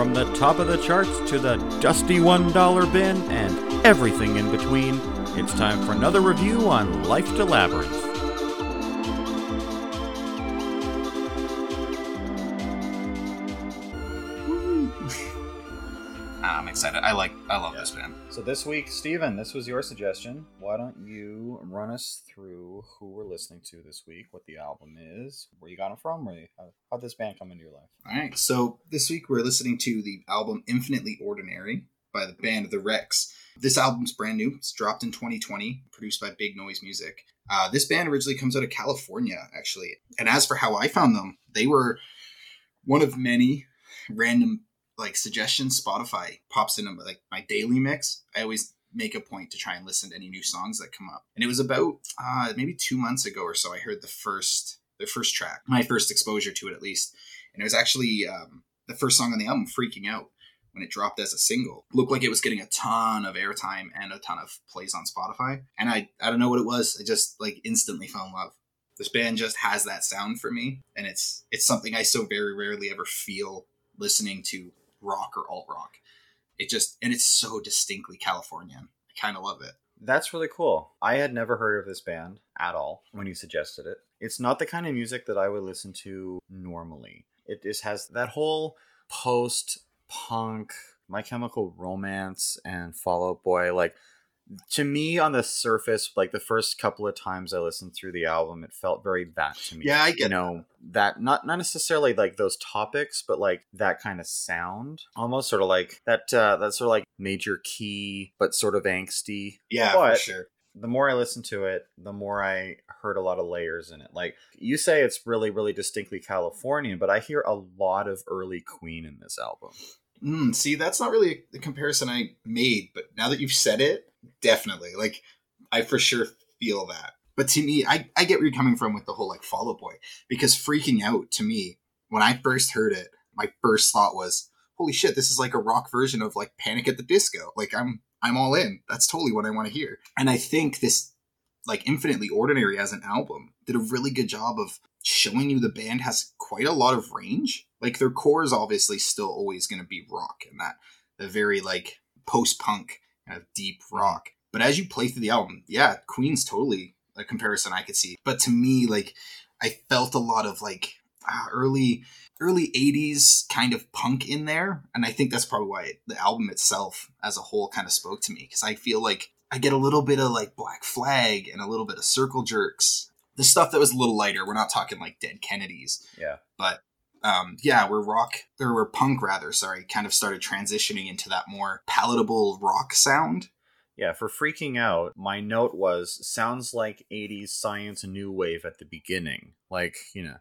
From the top of the charts to the dusty $1 bin and everything in between, it's time for another review on Life to Labyrinth. This week, Steven, this was your suggestion. Why don't you run us through who we're listening to this week, what the album is, where you got them from, where you, how, how'd this band come into your life? All right. So this week we're listening to the album "Infinitely Ordinary" by the band The Rex. This album's brand new. It's dropped in 2020, produced by Big Noise Music. Uh, this band originally comes out of California, actually. And as for how I found them, they were one of many random like suggestions Spotify pops into like my daily mix. I always make a point to try and listen to any new songs that come up. And it was about uh, maybe two months ago or so. I heard the first the first track, my first exposure to it at least, and it was actually um, the first song on the album, "Freaking Out." When it dropped as a single, looked like it was getting a ton of airtime and a ton of plays on Spotify. And I, I don't know what it was. I just like instantly fell in love. This band just has that sound for me, and it's it's something I so very rarely ever feel listening to rock or alt rock. It just and it's so distinctly Californian. I kind of love it. That's really cool. I had never heard of this band at all when you suggested it. It's not the kind of music that I would listen to normally. It just has that whole post punk, My Chemical Romance, and Fall Out Boy. Like to me, on the surface, like the first couple of times I listened through the album, it felt very that to me. Yeah, I get you know that not not necessarily like those topics, but like that kind of sound, almost sort of like that uh, that sort of like major key, but sort of angsty. Yeah, But- for sure. The more I listened to it, the more I heard a lot of layers in it. Like you say, it's really really distinctly Californian, but I hear a lot of early Queen in this album. Mm, see, that's not really the comparison I made, but now that you've said it, definitely. Like, I for sure feel that. But to me, I, I get where you're coming from with the whole like Fall Out Boy because freaking out to me when I first heard it, my first thought was, "Holy shit, this is like a rock version of like Panic at the Disco." Like, I'm I'm all in. That's totally what I want to hear. And I think this like Infinitely Ordinary as an album did a really good job of showing you the band has quite a lot of range. Like their core is obviously still always going to be rock and that the very like post punk kind of deep rock. But as you play through the album, yeah, Queen's totally a comparison I could see. But to me, like I felt a lot of like ah, early early 80s kind of punk in there and i think that's probably why the album itself as a whole kind of spoke to me because i feel like i get a little bit of like black flag and a little bit of circle jerks the stuff that was a little lighter we're not talking like dead kennedys Yeah. but um, yeah where rock or where punk rather sorry kind of started transitioning into that more palatable rock sound Yeah, for freaking out, my note was sounds like 80s science new wave at the beginning. Like, you know,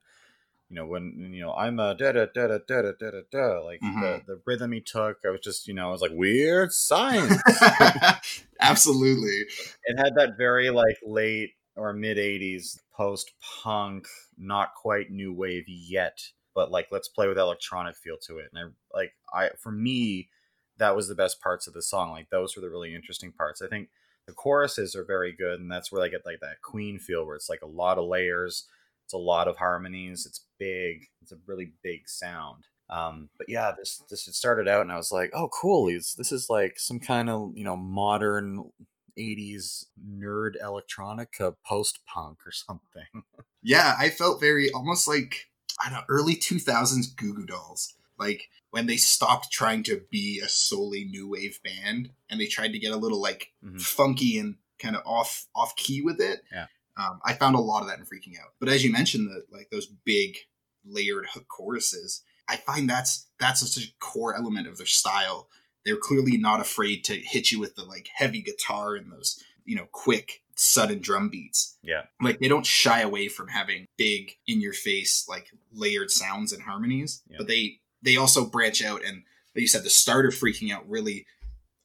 you know, when you know, I'm a da da da da da da da da da like the, Mhm. the rhythm he took, I was just, you know, I was like, weird science. absolutely it had that very like late or mid 80s post punk, not quite new wave yet, but like let's play with electronic feel to it. And I like I for me, that was the best parts of the song. Like those were the really interesting parts. I think the choruses are very good, and that's where I get like that Queen feel, where it's like a lot of layers, it's a lot of harmonies, it's big, it's a really big sound. Um, but yeah, this this it started out, and I was like, oh, cool. It's, this is like some kind of you know modern 80s nerd electronica post punk or something. Yeah, I felt very almost like I don't know, early two thousands Goo Goo Dolls. Like when they stopped trying to be a solely new wave band and they tried to get a little like Mhm. funky and kind of off off key with it. Yeah. Um, I found a lot of that in freaking out. But as you mentioned, the like those big layered hook choruses, I find that's that's such a core element of their style. They're clearly not afraid to hit you with the like heavy guitar and those, you know, quick, sudden drum beats Yeah. like they don't shy away from having big in your face like layered sounds and harmonies Yeah. but they they also branch out and like you said the start of freaking out really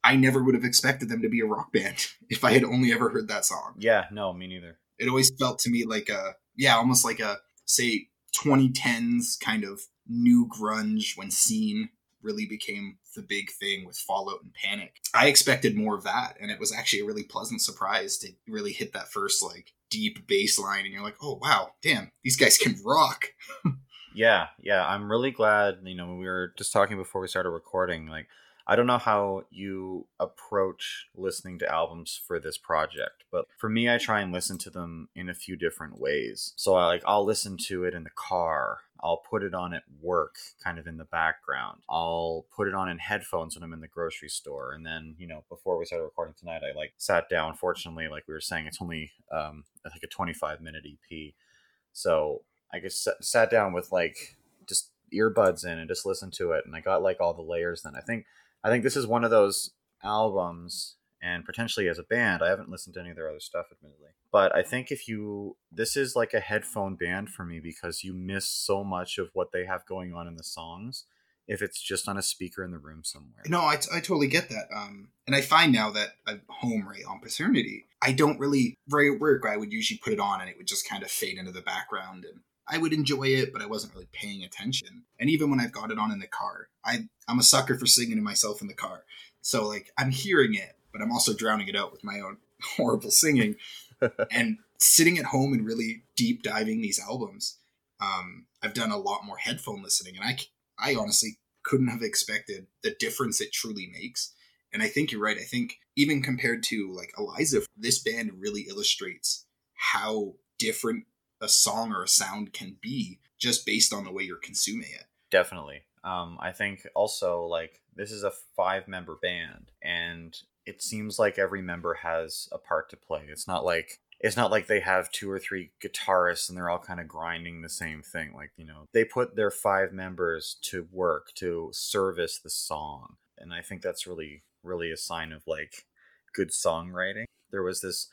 i never would have expected them to be a rock band if i had only ever heard that song Yeah, no, me neither. it always felt to me like a yeah almost like a say 2010s kind of new grunge when scene really became the big thing with fallout and panic i expected more of that and it was actually a really pleasant surprise to really hit that first like deep bass line and you're like oh wow damn these guys can rock Yeah, yeah. I'm really glad. You know, we were just talking before we started recording. Like, I don't know how you approach listening to albums for this project, but for me, I try and listen to them in a few different ways. So I like I'll listen to it in the car. I'll put it on at work, kind of in the background. I'll put it on in headphones when I'm in the grocery store. And then, you know, before we started recording tonight, I like sat down. Fortunately, like we were saying, it's only um, like a 25 minute EP. So I just sat down with like just earbuds in and just listened to it. And I got like all the layers then. I think I think this is one of those albums and potentially as a band i haven't listened to any of their other stuff admittedly but i think if you this is like a headphone band for me because you miss so much of what they have going on in the songs if it's just on a speaker in the room somewhere. No i, t- I totally get that um and i find now that i'm home right on paternity i don't really very work i would usually put it on and it would just kind of fade into the background and I would enjoy it, but I wasn't really paying attention. And even when I've got it on in the car, I I'm a sucker for singing to myself in the car. So like I'm hearing it, but I'm also drowning it out with my own horrible singing. and sitting at home and really deep diving these albums, um, I've done a lot more headphone listening, and I I honestly couldn't have expected the difference it truly makes. And I think you're right. I think even compared to like Eliza, this band really illustrates how different a song or a sound can be just based on the way you're consuming it. Definitely. Um, I think also like this is a five member band and it seems like every member has a part to play. It's not like it's not like they have two or three guitarists and they're all kind of grinding the same thing. Like, you know, they put their five members to work to service the song. And I think that's really, really a sign of like good songwriting. There was this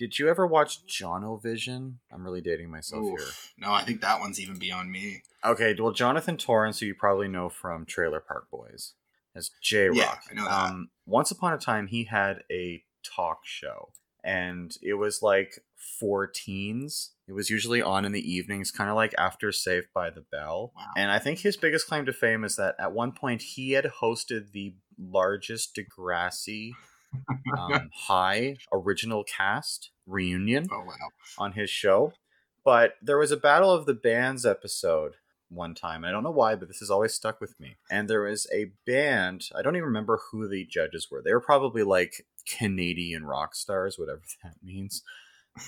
did you ever watch Jonovision? I'm really dating myself Oof. here. No, I think that one's even beyond me. Okay, well, Jonathan Torrens, who you probably know from Trailer Park Boys, as J-Roc. Yeah, I know that. Um, once upon a time, he had a talk show, and it was like for teens. It was usually on in the evenings, kind of like after Saved by the Bell. Wow. And I think his biggest claim to fame is that at one point he had hosted the largest Degrassi um, high original cast reunion oh, wow. on his show. But there was a Battle of the Bands episode one time. I don't know why, but this has always stuck with me. And there was a band, I don't even remember who the judges were. They were probably like Canadian rock stars, whatever that means.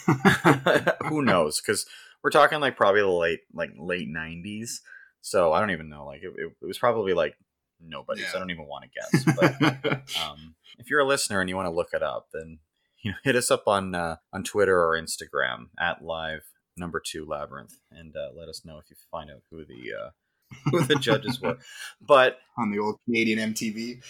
who knows? Because we're talking like probably the late like late nineties. So I don't even know. Like it, it, it was probably like nobody. Yeah. So I don't even want to guess. But um, if you're a listener and you want to look it up, then you know hit us up on uh, on Twitter or Instagram at live number two labyrinth and uh, let us know if you find out who the uh, who the judges were. But on the old Canadian MTV,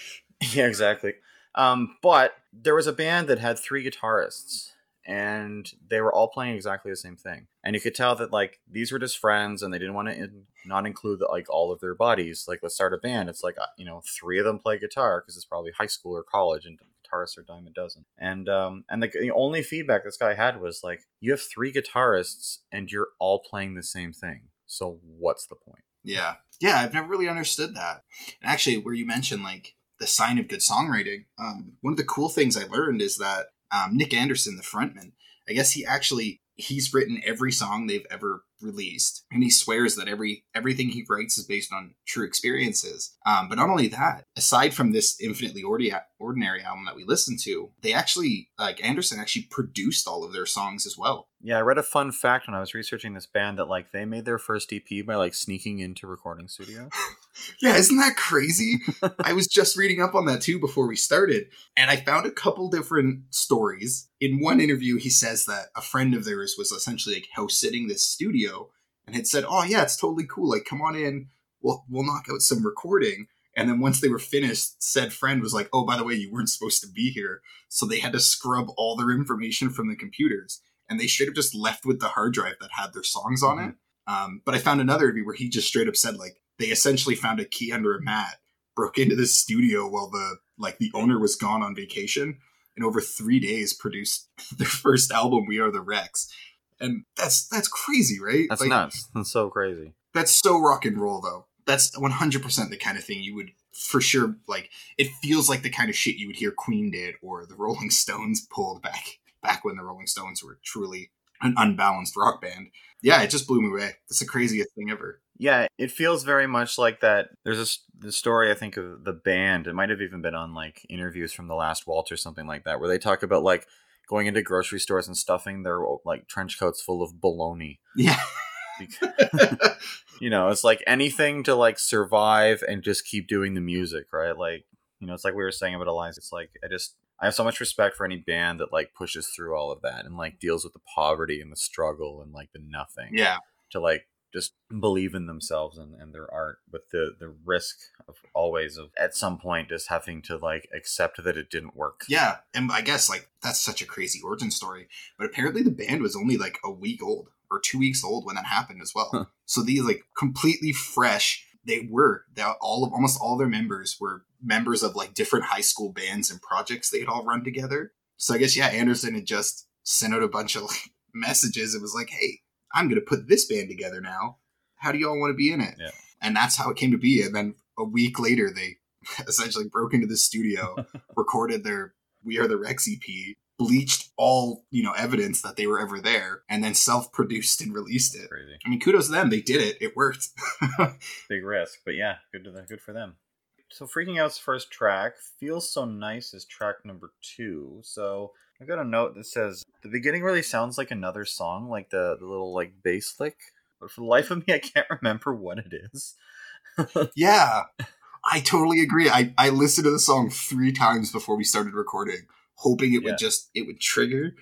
yeah, exactly. Um, but there was a band that had three guitarists and they were all playing exactly the same thing. And you could tell that like these were just friends and they didn't want to in, not include like all of their buddies like let's start a band. It's like uh, you know three of them play guitar because it's probably high school or college and guitarists are dime a dozen. And um and the, the only feedback this guy had was like you have three guitarists and you're all playing the same thing. So what's the point? Yeah. Yeah i've never really understood that. And actually where you mentioned like the sign of good songwriting um, one of the cool things i learned is that um, Nick Anderson, the frontman, I guess he actually he's written every song they've ever released and he swears that every everything he writes is based on true experiences. Um, but not only that aside from this infinitely ordinary album that we listened to they actually like anderson actually produced all of their songs as well. Yeah i read a fun fact when i was researching this band that like they made their first ep by like sneaking into recording studio yeah isn't that crazy i was just reading up on that too before we started and i found a couple different stories in one interview he says that a friend of theirs was essentially like house sitting this studio and had said, "Oh yeah, it's totally cool. Like, come on in. We'll we'll knock out some recording." And then once they were finished, said friend was like, "Oh, by the way, you weren't supposed to be here." So they had to scrub all their information from the computers, and they straight up just left with the hard drive that had their songs on mm-hmm. it. Um, but I found another interview where he just straight up said like they essentially found a key under a mat, broke into the studio while the like the owner was gone on vacation, and over three days produced their first album, We Are the Rex. and that's that's crazy, right? That's like, nuts. That's so crazy. That's so rock and roll, though. That's one hundred percent the kind of thing you would for sure like. It feels like the kind of shit you would hear Queen did or the Rolling Stones pulled back back when the Rolling Stones were truly an unbalanced rock band. Yeah, it just blew me away. It's the craziest thing ever. Yeah, it feels very much like that. There's this the story I think of the band. It might have even been on like interviews from the Last Waltz or something like that, where they talk about like going into grocery stores and stuffing their like trench coats full of bologna. Yeah. you know, it's like anything to like survive and just keep doing the music, right? Like, you know, it's like we were saying about Eliza. It's like I just I have so much respect for any band that like pushes through all of that and like deals with the poverty and the struggle and like the nothing. Yeah. To like just believe in themselves and, and their art with the the risk of always of at some point just having to like accept that it didn't work Yeah, and I guess like that's such a crazy origin story. But apparently the band was only like a week old or two weeks old when that happened as well. Huh. So these like completely fresh. They were they all of almost all their members were members of like different high school bands and projects they had all run together. So I guess yeah, Anderson had just sent out a bunch of like messages. It was like, hey, I'm gonna put this band together now. How do y'all want to be in it? Yeah. And that's how it came to be. And then a week later, they essentially broke into the studio, recorded their "We Are the Rex" EP, bleached all you know evidence that they were ever there, and then self-produced and released it. crazy I mean, kudos to them. They did it. It worked. big risk but yeah good to them good for them so freaking out's first track feels so nice is track number two so i got a note that says the beginning really sounds like another song like the, the little like bass lick but for the life of me i can't remember what it is yeah, I totally agree. I I listened to the song three times before we started recording, hoping it Yeah. would just it would trigger,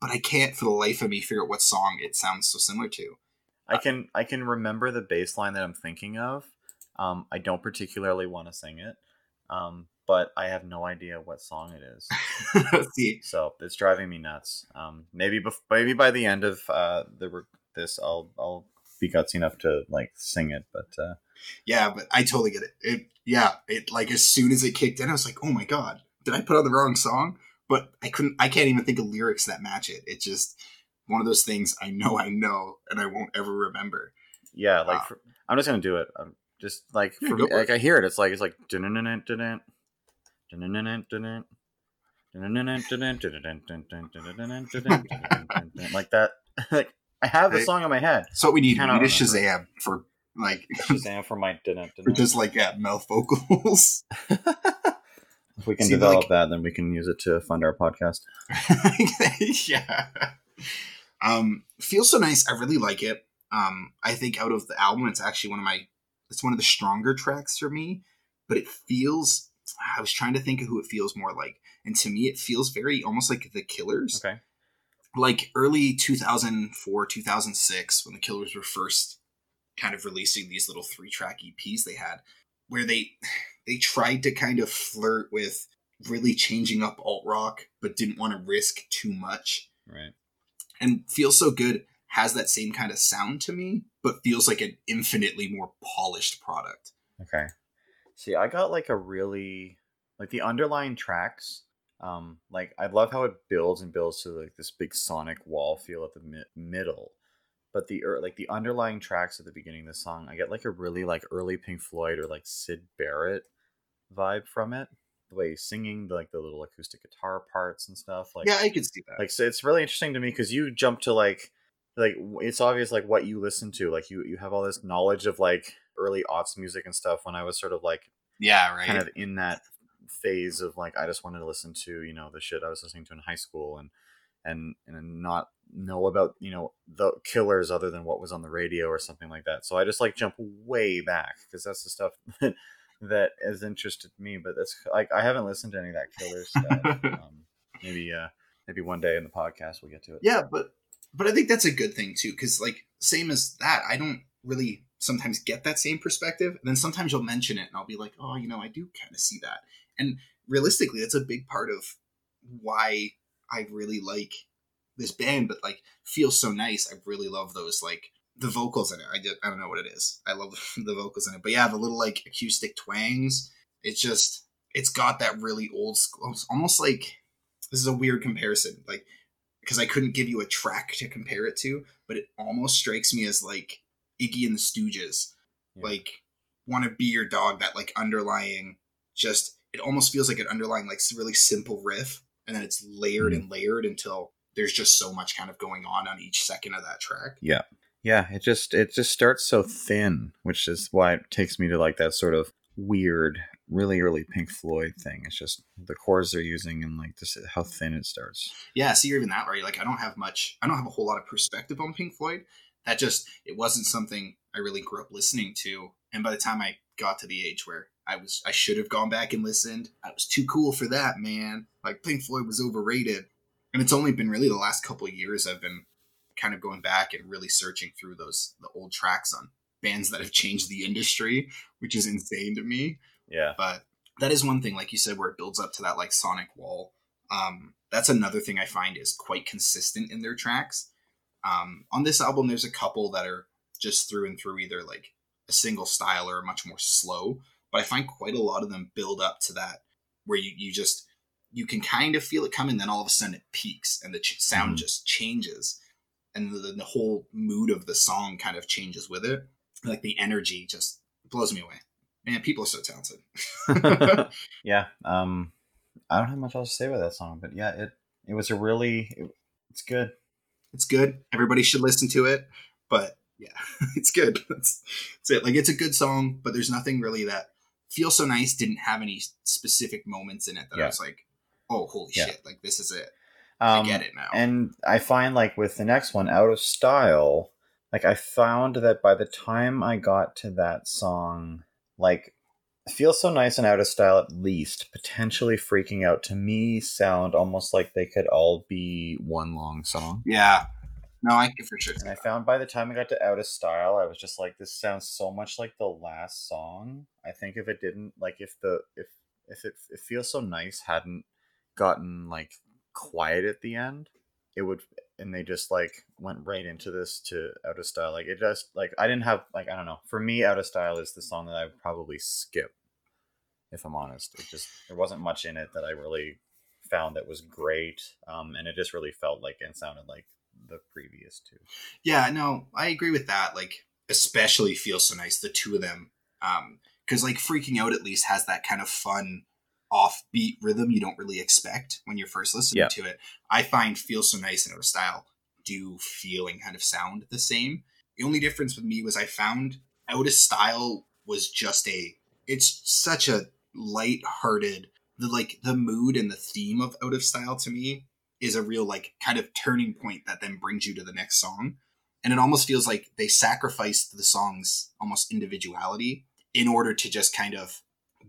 but I can't for the life of me figure out what song it sounds so similar to. I can I can remember the bass line that I'm thinking of. Um, I don't particularly want to sing it, um, but I have no idea what song it is. See, So it's driving me nuts. Um, maybe bef- maybe by the end of uh, the re- this, I'll I'll be gutsy enough to like sing it. But uh, yeah, but I totally get it. It yeah, it like as soon as it kicked in, I was like, oh my god, did I put on the wrong song? But I couldn't. I can't even think of lyrics that match it. It's just one of those things I know I know and I won't ever remember. yeah, like Wow. for, I'm just gonna do it. I'm just like Yeah, for like I hear it. It's like it's like dun-dun-dun-dun, dun-dun, dun-dun-dun-dun, dun-dun, like that. Like I have the song in my head. So we need, we need a. Shazam for like Shazam for my for just like yeah, mouth vocals. If we can See, develop like- that, then we can use it to fund our podcast. yeah. Um, feels so nice. I really like it. Um, I think out of the album, it's actually one of my. It's one of the stronger tracks for me. But it feels. I was trying to think of who it feels more like, and to me, it feels very almost like the Killers, Okay. like early two thousand four, two thousand six, when the Killers were first kind of releasing these little three track EPs they had, where they they tried to kind of flirt with really changing up alt rock, but didn't want to risk too much Right. and feels so good has that same kind of sound to me but feels like an infinitely more polished product Okay. See, I got like a really like the underlying tracks. Um, like I love how it builds and builds to like this big sonic wall feel at the mi- middle, but the er, like the underlying tracks at the beginning of the song, I get like a really like early Pink Floyd or like Syd Barrett vibe from it. The way he's singing, the, like the little acoustic guitar parts and stuff. Like yeah i can see that like so it's really interesting to me because you jump to like like it's obvious like what you listen to like you you have all this knowledge of like early aughts music and stuff when i was sort of like yeah right. kind of in that phase of like i just wanted to listen to you know the shit i was listening to in high school and and and not know about you know the killers other than what was on the radio or something like that. So i just like jump way back because that's the stuff that that has interested me but that's like i haven't listened to any of that killer stuff. Um, maybe uh maybe one day in the podcast we'll get to it. Yeah but but i think that's a good thing too because like same as that i don't really sometimes get that same perspective and then sometimes you'll mention it and i'll be like oh you know i do kind of see that. And realistically that's a big part of why i really like this band but like feels so nice. I really love those like the vocals in it. I, I don't know what it is. I love the vocals in it. But yeah the little like acoustic twangs it's just it's got that really old school almost like this is a weird comparison like because I couldn't give you a track to compare it to, but it almost strikes me as like Iggy and the Stooges, Yeah. like "Want to Be Your Dog." That like underlying, just it almost feels like an underlying like really simple riff, and then it's layered Mhm. and layered until there's just so much kind of going on on each second of that track. Yeah. Yeah, it just it just starts so thin, which is why it takes me to like that sort of weird, really early Pink Floyd thing. It's just the chords they're using and like this how thin it starts. Yeah, see, you're even that right. Like, I don't have much. I don't have a whole lot of perspective on Pink Floyd. That just it wasn't something I really grew up listening to. And by the time I got to the age where I was, I should have gone back and listened. I was too cool for that, man. Like Pink Floyd was overrated. And it's only been really the last couple of years I've been kind of going back and really searching through those the old tracks on bands that have changed the industry, which is insane to me. Yeah. But that is one thing, like you said, where it builds up to that like sonic wall. Um, that's another thing I find is quite consistent in their tracks. Um, on this album, there's a couple that are just through and through either like a single style or much more slow. But I find quite a lot of them build up to that where you, you just you can kind of feel it coming, then all of a sudden it peaks and the ch- sound mm. just changes and the, the whole mood of the song kind of changes with it. Like the energy just blows me away. Man, people are so talented. yeah. Um, I don't have much else to say about that song, but yeah, it it was a really it, it's good. It's good. Everybody should listen to it. But yeah, it's good. That's, that's it. Like it's a good song, but there's nothing really that feels so nice. Didn't have any specific moments in it that yeah. I was like, oh, holy yeah. shit! Like this is it. Um, I get it now. And I find like with the next one, Out of Style, like I found that by the time I got to that song, like feels so nice and out of style at least potentially freaking out. To me sound almost like they could all be one long song. Yeah. No i can for sure and i found by the time i got to out of style i was just like this sounds so much like the last song. I think if it didn't like if the if if it, it feels so nice hadn't gotten like quiet at the end, it would and they just like went right into this to out of style. Like it just like I didn't have like I don't know. For me, out of style is the song that I would probably skip. If I'm honest, it just there wasn't much in it that I really found that was great, um, and it just really felt like and sounded like the previous two. Yeah, no, I agree with that. Like, especially feels so nice the two of them, um because like freaking out at least has that kind of fun offbeat rhythm you don't really expect when you're first listening yeah. to it. I find feel so nice and out of style do feel and kind of sound the same. The only difference with me was I found out of style was just a it's such a light-hearted the like the mood and the theme of out of style to me is a real like kind of turning point that then brings you to the next song and it almost feels like they sacrificed the song's almost individuality in order to just kind of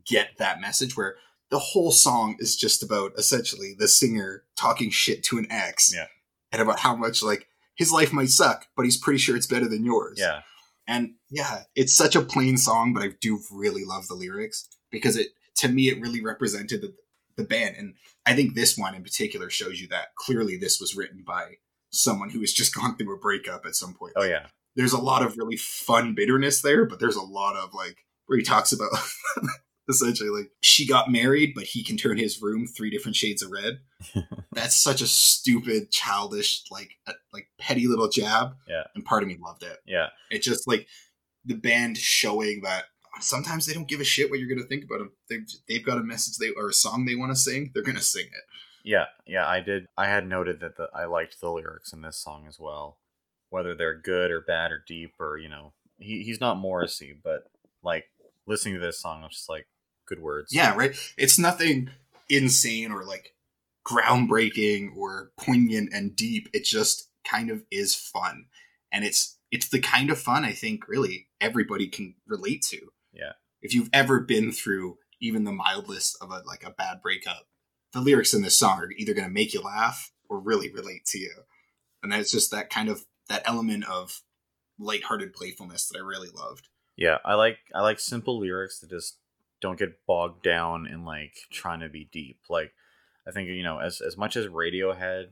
get that message where the whole song is just about essentially the singer talking shit to an ex. Yeah. And about how much like his life might suck, but he's pretty sure it's better than yours. Yeah. And yeah, it's such a plain song, but I do really love the lyrics because it to me it really represented the, the band. And I think this one in particular shows you that clearly this was written by someone who has just gone through a breakup at some point. Oh yeah. There's a lot of really fun bitterness there, but there's a lot of like where he talks about essentially like she got married but he can turn his room three different shades of red. That's such a stupid childish like uh, like petty little jab yeah. and part of me loved it. Yeah. It just like the band showing that sometimes they don't give a shit what you're gonna think about them they've, they've got a message they or a song they want to sing they're gonna sing it. Yeah yeah i did i had noted that the, i liked the lyrics in this song as well. Whether they're good or bad or deep or you know he, he's not morrissey but like listening to this song, i'm just like, good words. Yeah, right. It's nothing insane or like groundbreaking or poignant and deep. It just kind of is fun, and it's it's the kind of fun I think really everybody can relate to. Yeah. If you've ever been through even the mildest of a like a bad breakup, the lyrics in this song are either going to make you laugh or really relate to you, and that's just that kind of that element of lighthearted playfulness that I really loved. Yeah, I like I like simple lyrics that just don't get bogged down in like trying to be deep. Like I think you know, as as much as Radiohead,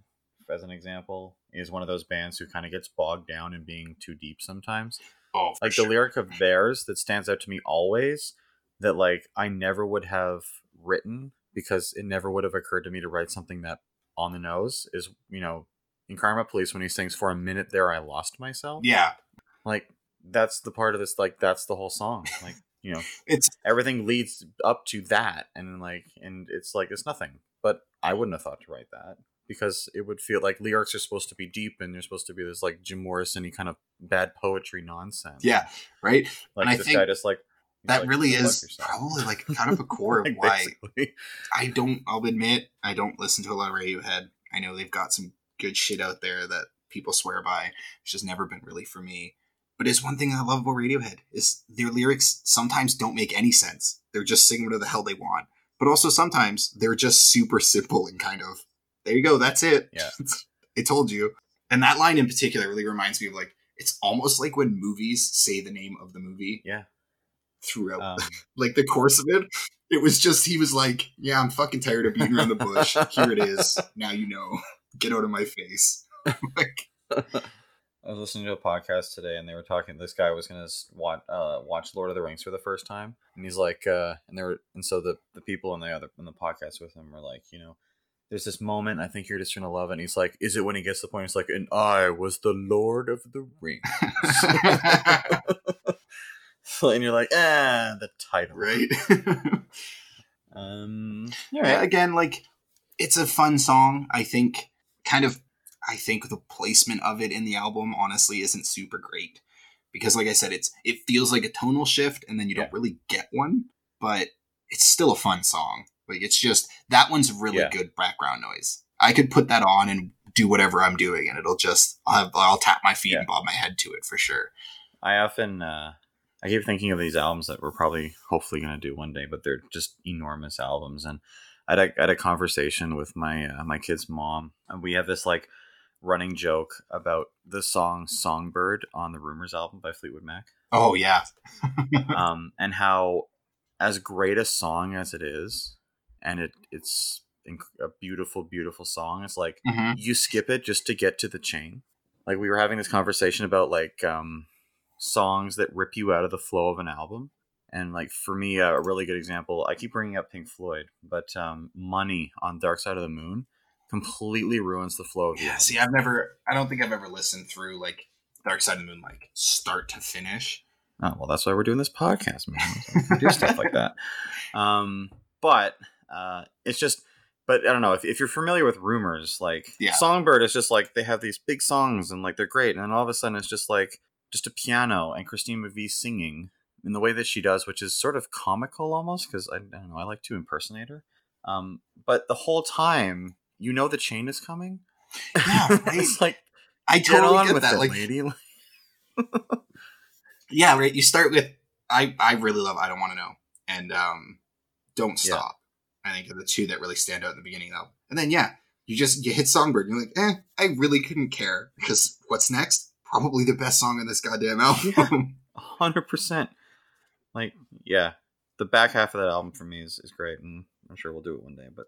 as an example, is one of those bands who kind of gets bogged down in being too deep sometimes. Oh, like sure. the lyric of theirs that stands out to me always that like I never would have written because it never would have occurred to me to write something that on the nose is you know in Karma Police when he sings for a minute there I lost myself. Yeah. Like that's the part of this like that's the whole song. Like you know it's everything leads up to that and like and it's like it's nothing but i wouldn't have thought to write that because it would feel like lyrics are supposed to be deep and they're supposed to be this like Jim Morrison kind of bad poetry nonsense. Yeah, right. like and I think guy just like That like, really is probably like kind of a core of Like, why basically. I don't. I'll admit I don't listen to a lot of Radiohead. I know they've got some good shit out there that people swear by. It's just never been really for me. But it's one thing I love about Radiohead is their lyrics sometimes don't make any sense. They're just singing whatever the hell they want. But also sometimes they're just super simple and kind of there you go, that's it. Yeah. I told you. And that line in particular really reminds me of like it's almost like when movies say the name of the movie Yeah. throughout Um, like the course of it. It was just he was like, "Yeah, I'm fucking tired of beating around the bush. Here it is. Now you know. Get out of my face." like, I was listening to a podcast today, and they were talking. This guy was gonna watch uh, watch Lord of the Rings for the first time, and he's like, uh, and they were, and so the the people in the other in the podcast with him were like, you know, there's this moment I think you're just gonna love it. And he's like, is it when he gets to the point? He's like, and I was the Lord of the Rings. So- and you're like, ah, the title, right? Um, all Yeah, right. Again, like it's a fun song. I think kind of I think the placement of it in the album honestly isn't super great. Because like I said, it's it feels like a tonal shift and then you Yeah. don't really get one, but it's still a fun song. Like it's just that one's really Yeah. good background noise. I could put that on and do whatever I'm doing and it'll just I'll, have, I'll tap my feet Yeah. and bob my head to it for sure. I often uh, I keep thinking of these albums that we're probably hopefully going to do one day, but they're just enormous albums. And I had a, I had a conversation with my uh, my kid's mom, and we have this like running joke about the song "Songbird" on the Rumors album by Fleetwood Mac, Oh yeah. um, and how as great a song as it is, and it it's a beautiful, beautiful song. It's like Mhm. you skip it just to get to the chain. Like we were having this conversation about like um, songs that rip you out of the flow of an album. And like for me, a really good example, I keep bringing up Pink Floyd, but um, "Money" on Dark Side of the Moon completely ruins the flow of the Yeah, album. see, I've never, I don't think I've ever listened through like Dark Side of the Moon, like start to finish. Oh well, that's why we're doing this podcast, man. We do stuff like that. Um, but uh, it's just, but I don't know if, if you're familiar with rumors, like Yeah. Songbird is just like they have these big songs and like they're great, and then all of a sudden it's just like just a piano and Christine McVie singing in the way that she does, which is sort of comical almost because I, I don't know, I like to impersonate her. Um, but the whole time, you know, the chain is coming. Yeah, right. it's like I get totally on get with that. it, Like, lady. yeah, right. You start with, I, I really love I Don't Want to Know and um, Don't Yeah. Stop. I think are the two that really stand out in the beginning though. And then, yeah, you just, you hit Songbird and you're like, eh, I really couldn't care because what's next? Probably the best song on this goddamn album. hundred percent. Like, yeah, the back half of that album for me is, is great, and I'm sure we'll do it one day. But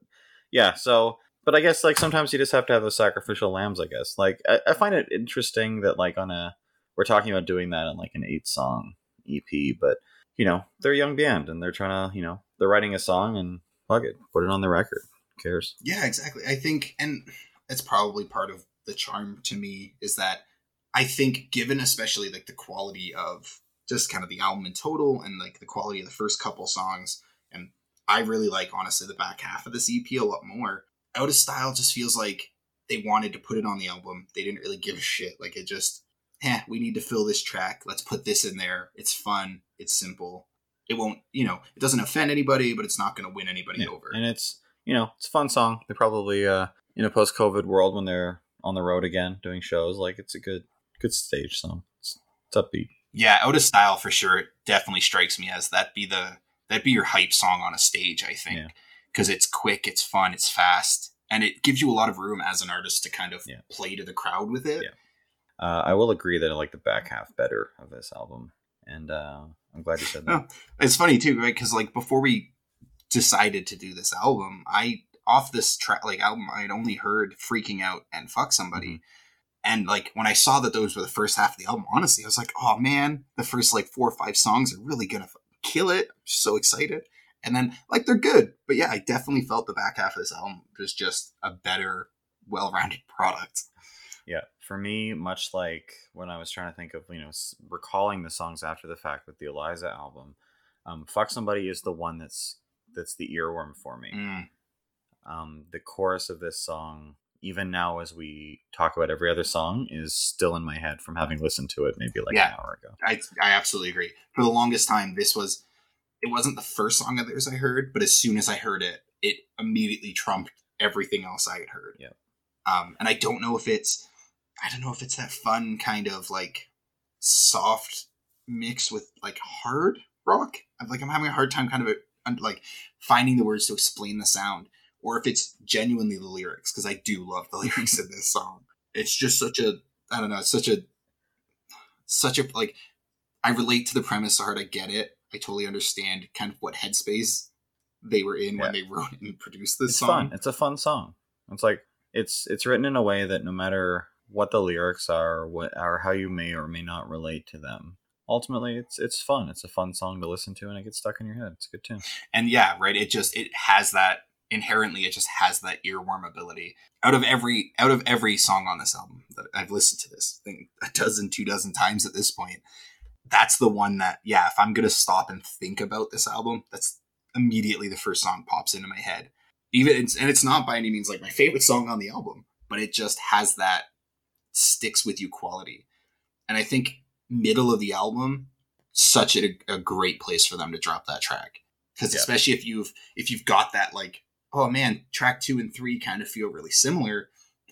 yeah, so but I guess like sometimes you just have to have those sacrificial lambs. I guess like I, I find it interesting that like on a we're talking about doing that on like an eight song EP, but you know they're a young band and they're trying to you know they're writing a song and plug it, put it on the record. Who cares? Yeah, exactly. I think, and it's probably part of the charm to me is that I think, given especially like the quality of just kind of the album in total and like the quality of the first couple songs, and I really like honestly the back half of this EP a lot more. Out of Style just feels like they wanted to put it on the album. They didn't really give a shit. Like it just, eh, we need to fill this track. Let's put this in there. It's fun. It's simple. It won't, you know, it doesn't offend anybody, but it's not going to win anybody Yeah. over. And it's you know it's a fun song. They probably uh in a post COVID world when they're on the road again doing shows, like it's a good good stage song. It's, it's upbeat. Yeah, out of style for sure. It definitely strikes me as that be the that'd be your hype song on a stage. I think Yeah. Because it's quick, it's fun, it's fast, and it gives you a lot of room as an artist to kind of Yeah. play to the crowd with it. Yeah. Uh, I will agree that I like the back half better of this album, and uh, I'm glad you said that. It's funny too, right? Because like before we decided to do this album, I off this track like album, I'd only heard "Freaking Out" and "Fuck Somebody." And like when I saw that those were the first half of the album, honestly, I was like, "Oh man, the first like four or five songs are really gonna kill it!" I'm so excited. And then like they're good, but yeah, I definitely felt the back half of this album was just a better, well-rounded product. Yeah, for me, much like when I was trying to think of you know recalling the songs after the fact with the Eliza album, um, "Fuck Somebody" is the one that's that's the earworm for me. Mm. Um, the chorus of this song even now as we talk about every other song is still in my head from having listened to it maybe like Yeah. an hour ago. I I absolutely agree. For the longest time, this was it wasn't the first song of theirs I heard, but as soon as I heard it, it immediately trumped everything else I had heard. Yep. Um, and I don't know if it's I don't know if it's that fun kind of like soft mix with like hard rock. I'm like I'm having a hard time kind of uh, like finding the words to explain the sound, or if it's genuinely the lyrics because I do love the lyrics in this song. It's just such a I don't know, it's such a such a like I relate to the premise so hard. I get it. I totally understand kind of what headspace they were in when they wrote and produced this song. It's song. fun. It's a fun song. It's like it's it's written in a way that no matter what the lyrics are, or what or how you may or may not relate to them, ultimately it's it's fun. It's a fun song to listen to, and it gets stuck in your head. It's a good tune. and yeah right it just it has that inherently it just has that earworm ability out of every out of every song on this album that i've listened to this thing a dozen two dozen times at this point that's the one that yeah if i'm gonna stop and think about this album that's immediately the first song pops into my head even it's, and it's not by any means like my favorite song on the album but it just has that sticks with you quality and i think middle of the album such a, a great place for them to drop that track because Yeah. especially if you've if you've got that like oh man track two and three kind of feel really similar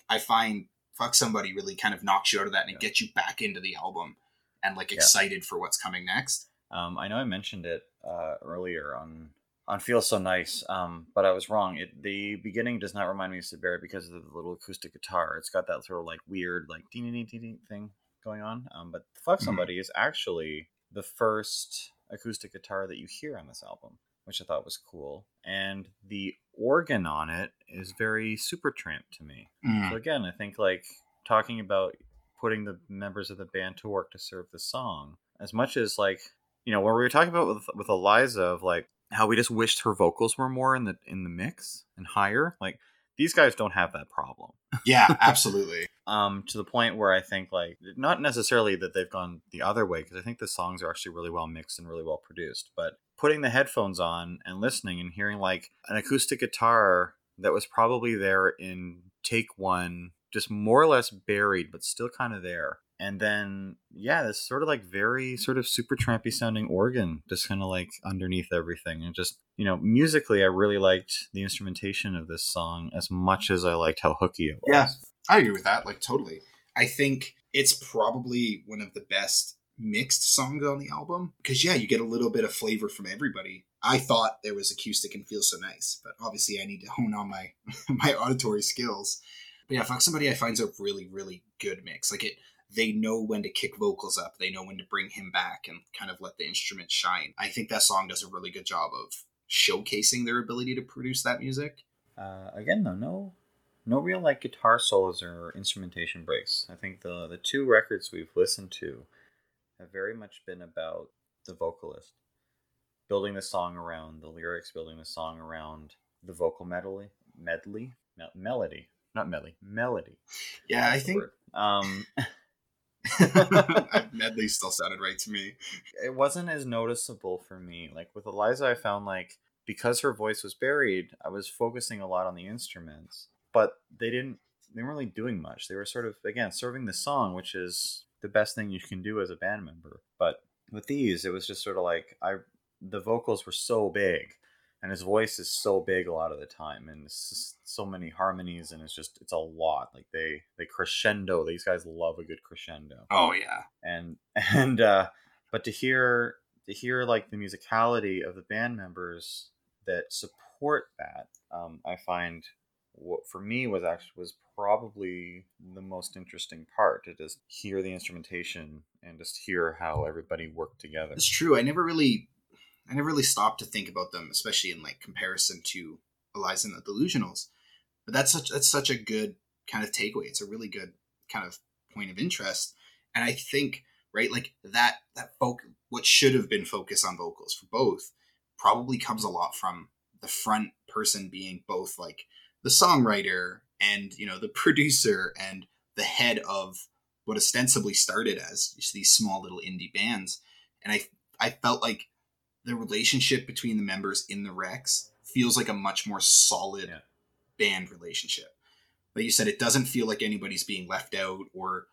i find fuck somebody really kind of knocks you out of that and it Yeah. gets you back into the album and like Yeah. excited for what's coming next Um, I know I mentioned it uh, earlier on on "Feel So Nice," um, but I was wrong. It the beginning does not remind me of Syd because of the little acoustic guitar. It's got that sort of like weird like ding ding ding ding thing going on. Um, but "Fuck Mhm. Somebody" is actually the first acoustic guitar that you hear on this album, which I thought was cool. And the organ on it is very super Supertramp to me. So again, I think like talking about putting the members of the band to work to serve the song, as much as like you know, when we were talking about with with Eliza of like how we just wished her vocals were more in the in the mix and higher. Like these guys don't have that problem. yeah absolutely Um, to the point where I think like not necessarily that they've gone the other way because I think the songs are actually really well mixed and really well produced, but putting the headphones on and listening and hearing like an acoustic guitar that was probably there in take one, just more or less buried, but still kind of there. And then, yeah, this sort of like very sort of super trampy sounding organ, just kind of like underneath everything. And just, you know, musically, I really liked the instrumentation of this song as much as I liked how hooky it was. Yeah. I agree with that, like totally. I think it's probably one of the best mixed songs on the album because yeah, you get a little bit of flavor from everybody. I thought there was acoustic and feel so nice, but obviously I need to hone on my my auditory skills. But yeah, fuck somebody I find's a really really good mix. Like it, they know when to kick vocals up, they know when to bring him back, and kind of let the instrument shine. I think that song does a really good job of showcasing their ability to produce that music. Uh, again, though, no, no real like guitar solos or instrumentation breaks. I think the the two records we've listened to have very much been about the vocalist building the song around the lyrics, building the song around the vocal medley, medley, Me- melody, not medley, melody. Yeah, I That's the think. Um, medley still sounded right to me. it wasn't as noticeable for me. Like with Eliza, I found like because her voice was buried, I was focusing a lot on the instruments, but they didn't. They weren't really doing much. They were sort of again serving the song, which is the best thing you can do as a band member. But with these, it was just sort of like I. The vocals were so big, and his voice is so big a lot of the time, and it's so many harmonies, and it's just it's a lot. Like they they crescendo. These guys love a good crescendo Oh yeah, and and uh but to hear to hear like the musicality of the band members that support that um i find what for me was actually was probably the most interesting part to just hear the instrumentation and just hear how everybody worked together it's true. I never really, I never really stopped to think about them, especially in like comparison to Eliza and the Delusionals. But that's such that's such a good kind of takeaway. It's a really good kind of point of interest, and I think right like that that folk what should have been focus on vocals for both probably comes a lot from the front person being both like the songwriter and you know the producer and the head of what ostensibly started as these small little indie bands and i i felt like the relationship between the members in the rex feels like a much more solid Yeah. band relationship like you said, it doesn't feel like anybody's being left out or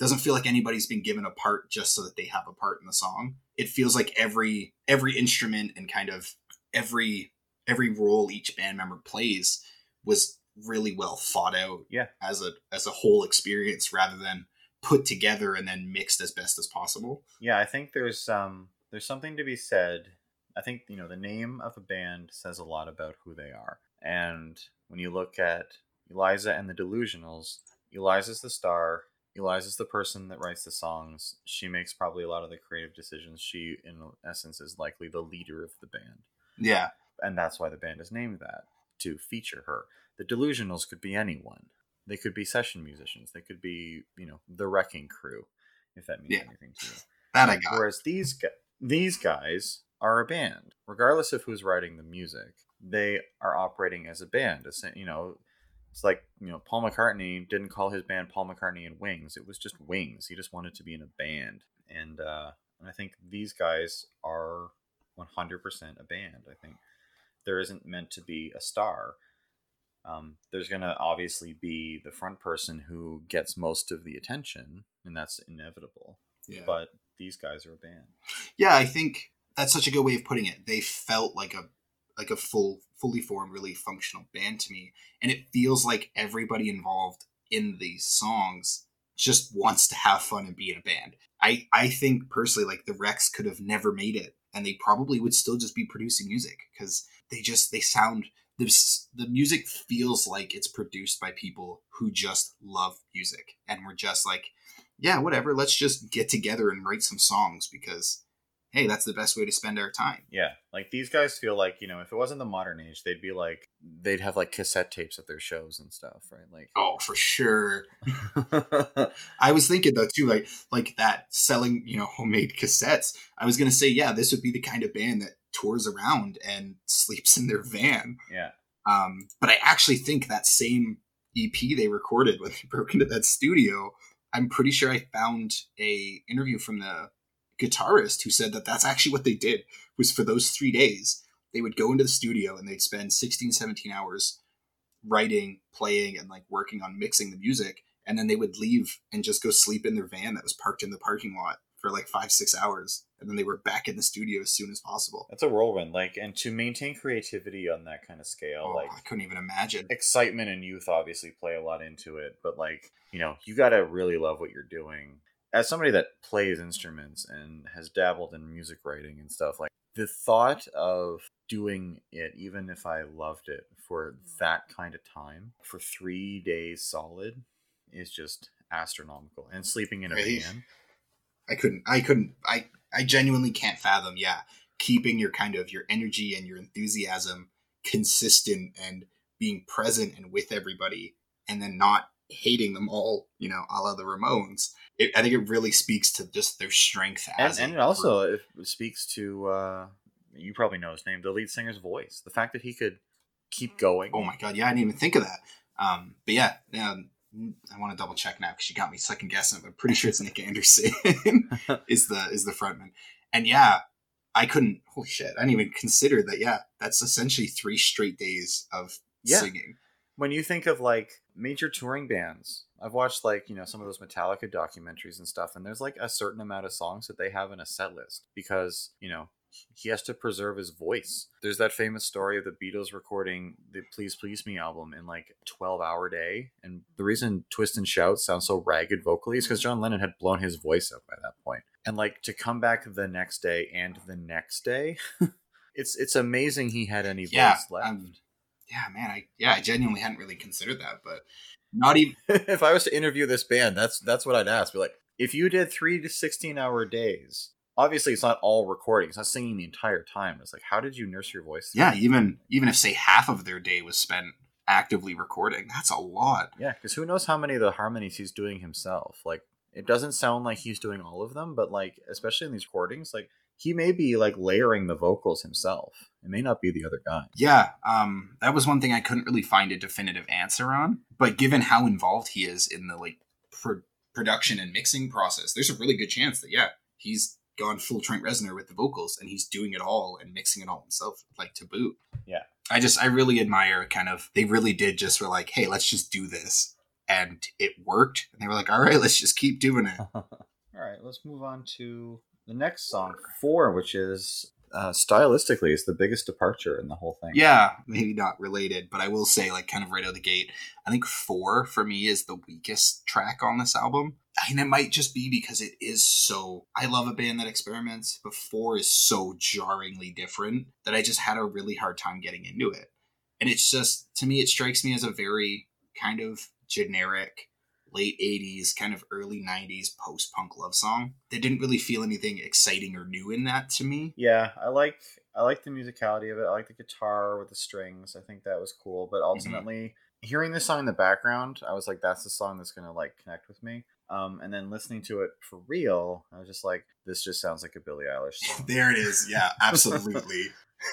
doesn't feel like anybody's been given a part just so that they have a part in the song. It feels like every every instrument and kind of every every role each band member plays was really well thought out Yeah. as a as a whole experience rather than put together and then mixed as best as possible. Yeah, I think there's um there's something to be said. I think you know the name of a band says a lot about who they are. And when you look at Eliza and the Delusionals, Eliza's the star. Eliza's the person that writes the songs. She makes probably a lot of the creative decisions. She, in essence, is likely the leader of the band. Yeah. and that's why the band is named that to feature her. The Delusionals could be anyone. They could be session musicians. They could be, you know, the Wrecking Crew, if that means Yeah. anything to you. That I got. Whereas these gu- these guys are a band, regardless of who's writing the music. They are operating as a band. It's, you know, it's like you know, Paul McCartney didn't call his band Paul McCartney and Wings. It was just Wings. He just wanted to be in a band, and uh, and I think these guys are 100% a band. I think there isn't meant to be a star. Um, there's going to obviously be the front person who gets most of the attention, and that's inevitable. Yeah. But these guys are a band. yeah, I think that's such a good way of putting it. They felt like a like a full fully formed really functional band to me and it feels like everybody involved in these songs just wants to have fun and be in a band. I I think personally like the Rex could have never made it and they probably would still just be producing music cuz they just they sound this the music feels like it's produced by people who just love music and we're just like yeah, whatever, let's just get together and write some songs because hey, that's the best way to spend our time. Yeah, like these guys feel like you know, if it wasn't the modern age, they'd be like they'd have like cassette tapes of their shows and stuff, right? Like, Oh, for sure. I was thinking though too, like like that selling, you know, homemade cassettes. I was gonna say, yeah, this would be the kind of band that tours around and sleeps in their van. yeah, Um, but I actually think that same EP they recorded when they broke into that studio, I'm pretty sure I found a interview from the guitarist who said that that's actually what they did was for those three days they would go into the studio and they'd spend 16 17 hours writing playing and like working on mixing the music and then they would leave and just go sleep in their van that was parked in the parking lot for like five six hours and then they were back in the studio as soon as possible. That's a whirlwind. Like, and to maintain creativity on that kind of scale, oh, like i couldn't even imagine. excitement and youth obviously play a lot into it but like you know you got to really love what you're doing. As somebody that plays instruments and has dabbled in music writing and stuff like the thought of doing it even if i loved it for that kind of time for three days solid is just astronomical. And sleeping in a Right. van. I couldn't I couldn't I I genuinely can't fathom yeah keeping your kind of your energy and your enthusiasm consistent and being present and with everybody and then not hating them all you know a la the Ramones. It, I think it really speaks to just their strength and, as and a it also it speaks to uh you probably know his name the lead singer's voice the fact that he could keep going. Oh my god, yeah, I didn't even think of that. Um, but yeah, um, Mm, I want to double check now because you got me second guessing. But I'm pretty sure it's Nick Anderson is the is the frontman. And yeah, I couldn't. Holy shit, I didn't even consider that. Yeah, that's essentially three straight days of Yeah. singing. when you think of like major touring bands i've watched like you know some of those metallica documentaries and stuff and there's like a certain amount of songs that they have in a set list because you know he has to preserve his voice there's that famous story of the beatles recording the please please me album in like a 12 hour day and the reason twist and shout sounds so ragged vocally is because john lennon had blown his voice out by that point. point and like to come back the next day and the next day it's it's amazing he had any Yeah, voice left um, Yeah, man, I yeah, I genuinely hadn't really considered that, but not even. if I was to interview this band, that's that's what I'd ask. Be like, if you did three to sixteen hour days, obviously it's not all recording. It's not singing the entire time. It's like, how did you nurse your voice? Yeah, even even if say half of their day was spent actively recording, that's a lot. yeah. Because who knows how many of the harmonies he's doing himself? Like, it doesn't sound like he's doing all of them, but like, especially in these recordings, like he may be like layering the vocals himself. It may not be the other guy. Yeah, um, that was one thing I couldn't really find a definitive answer on. But given how involved he is in the like pro- production and mixing process, there's a really good chance that yeah, he's gone full Trent Reznor with the vocals and he's doing it all and mixing it all himself, like to boot. Yeah. I just I really admire kind of they really did just were like, hey, let's just do this. And it worked. And they were like, all right, let's just keep doing it. All right, let's move on to the next song, four, which is uh, stylistically is the biggest departure in the whole thing. Yeah, maybe not related, but I will say, like, kind of right out of the gate, I think four for me is the weakest track on this album. And it might just be because it is so. I love a band that experiments, but four is so jarringly different that I just had a really hard time getting into it. And it's just, to me, it strikes me as a very kind of generic late 80s, kind of early 90s post punk love song. They didn't really feel anything exciting or new in that to me. Yeah, I like I like the musicality of it. I like the guitar with the strings. I think that was cool. But ultimately, hearing this song in the background, I was like, that's the song that's gonna like connect with me. Um, and then listening to it for real, I was just like, this just sounds like a Billie Eilish song. There it is. Yeah, absolutely.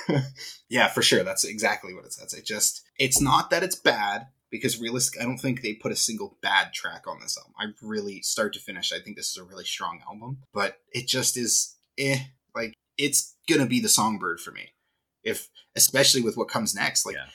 yeah, for sure. That's exactly what it says. It just, it's not that it's bad because realistic, I don't think they put a single bad track on this album. I really, start to finish, I think this is a really strong album, but it just is, eh, like it's gonna be the songbird for me. If, especially with what comes next, like Yeah.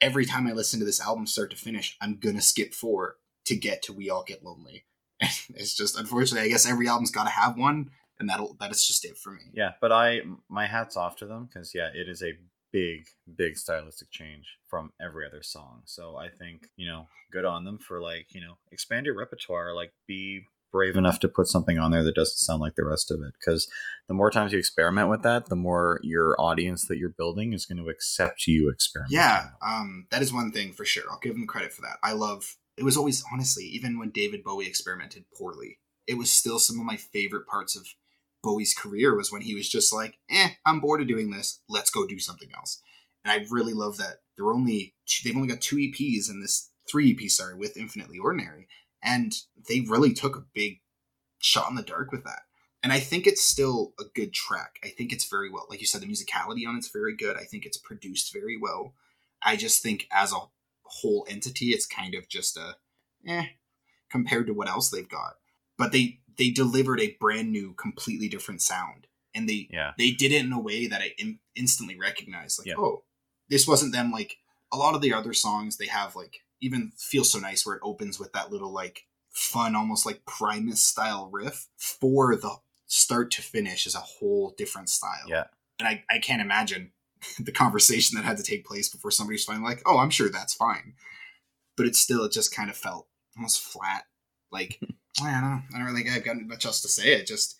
every time I listen to this album start to finish, I'm gonna skip four to get to We All Get Lonely. it's just, unfortunately, I guess every album's got to have one, and that'll, that is just it for me. Yeah, but I my hats off to them because yeah, it is a big big stylistic change from every other song. So I think you know, good on them for like you know expand your repertoire, like be brave enough to put something on there that doesn't sound like the rest of it because the more times you experiment with that the more your audience that you're building is going to accept you experimenting Yeah, um, that is one thing for sure. I'll give them credit for that. I love. It was always honestly, even when David Bowie experimented poorly, it was still some of my favorite parts of Bowie's career. Was when he was just like, "Eh, I'm bored of doing this. Let's go do something else." And I really love that they're only they've only got two EPs in this three EPs, sorry, with Infinitely Ordinary, and they really took a big shot in the dark with that. And I think it's still a good track. I think it's very well, like you said, the musicality on it's very good. I think it's produced very well. I just think as a whole entity, it's kind of just a eh compared to what else they've got. But they they delivered a brand new, completely different sound, and they yeah they did it in a way that I in, instantly recognized. Like, Yeah. oh, this wasn't them. Like a lot of the other songs, they have like even "Feel So Nice," where it opens with that little like fun, almost like Primus style riff. For the start to finish is a whole different style. yeah and I I can't imagine the conversation that had to take place before somebody's finally like, oh, I'm sure that's fine. But it still, it just kind of felt almost flat. Like, I don't know. I don't really think I've got much else to say. It just,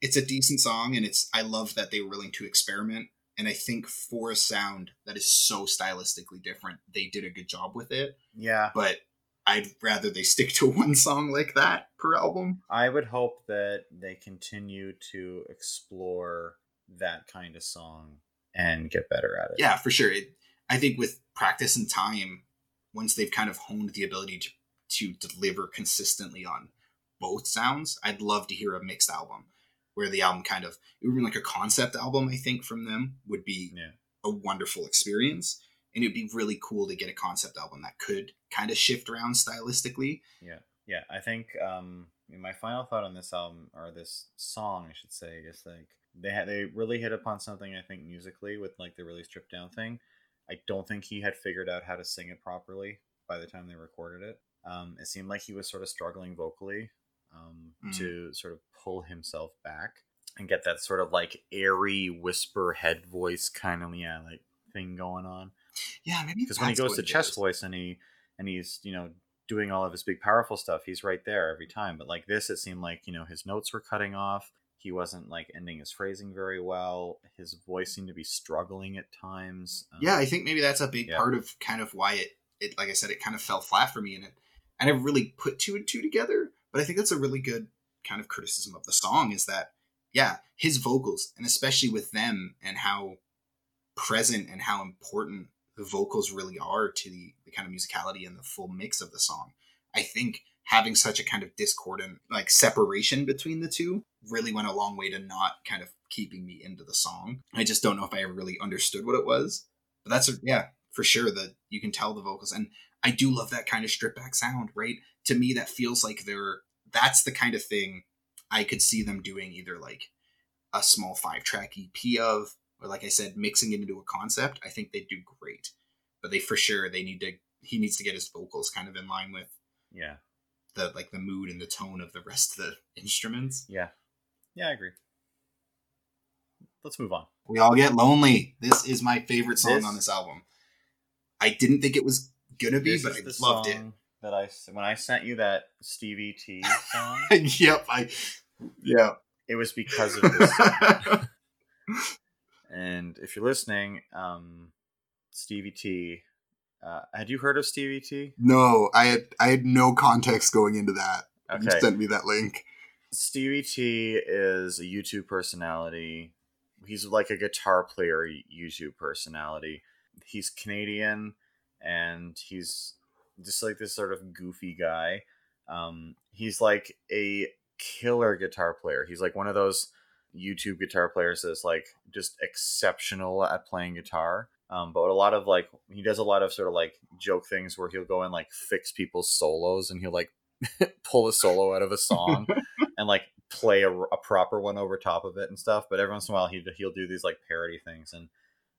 it's a decent song, and it's, I love that they were willing to experiment. And I think for a sound that is so stylistically different, they did a good job with it. yeah But I'd rather they stick to one song like that per album. I would hope that they continue to explore that kind of song and get better at it. Yeah, for sure. It, I think with practice and time, once they've kind of honed the ability to, to deliver consistently on both sounds, I'd love to hear a mixed album where the album kind of, even like a concept album, I think from them would be Yeah. a wonderful experience. And it'd be really cool to get a concept album that could kind of shift around stylistically. Yeah, yeah. I think um, my final thought on this album or this song, I should say, is like they had they really hit upon something. I think musically with like the really stripped down thing. I don't think he had figured out how to sing it properly by the time they recorded it. Um, it seemed like he was sort of struggling vocally um, Mm. to sort of pull himself back and get that sort of like airy whisper head voice kind of yeah like thing going on Yeah, maybe because when he goes to chest is. voice and he and he's you know doing all of his big powerful stuff he's right there every time but like this it seemed like you know his notes were cutting off he wasn't like ending his phrasing very well his voice seemed to be struggling at times Um, yeah, I think maybe that's a big yeah. part of kind of why it, it, like I said, it kind of fell flat for me, and it, I never really put two and two together. But I think that's a really good kind of criticism of the song is that, yeah, his vocals, and especially with them, and how present and how important the vocals really are to the, the kind of musicality and the full mix of the song. I think having such a kind of discordant like separation between the two really went a long way to not kind of keeping me into the song. I just don't know if I ever really understood what it was. But that's a, yeah, for sure that you can tell the vocals and I do love that kind of stripped back sound, right? To me that feels like they're that's the kind of thing I could see them doing either like a small five track EP of or like I said, mixing it into a concept, I think they do great. But they for sure they need to he needs to get his vocals kind of in line with Yeah. the like the mood and the tone of the rest of the instruments. Yeah. Yeah, I agree. Let's move on. We all get lonely. This is my favorite song This- on this album. I didn't think it was gonna be, This but I loved song that I when I sent you that Stevie T song. yep, I yeah. it was because of this. song. And if you're listening, um, Stevie T, uh, had you heard of Stevie T? no, I had I had no context going into that. You sent me that link. Stevie T is a YouTube personality. He's like a guitar player YouTube personality. He's Canadian and he's just like this sort of goofy guy. Um, he's like a killer guitar player. He's like one of those YouTube guitar players that's like just exceptional at playing guitar. Um, but a lot of like he does a lot of sort of like joke things where he'll go and like fix people's solos and he'll like pull a solo out of a song and like play a, a proper one over top of it and stuff. But every once in a while, he he'll do these like parody things. And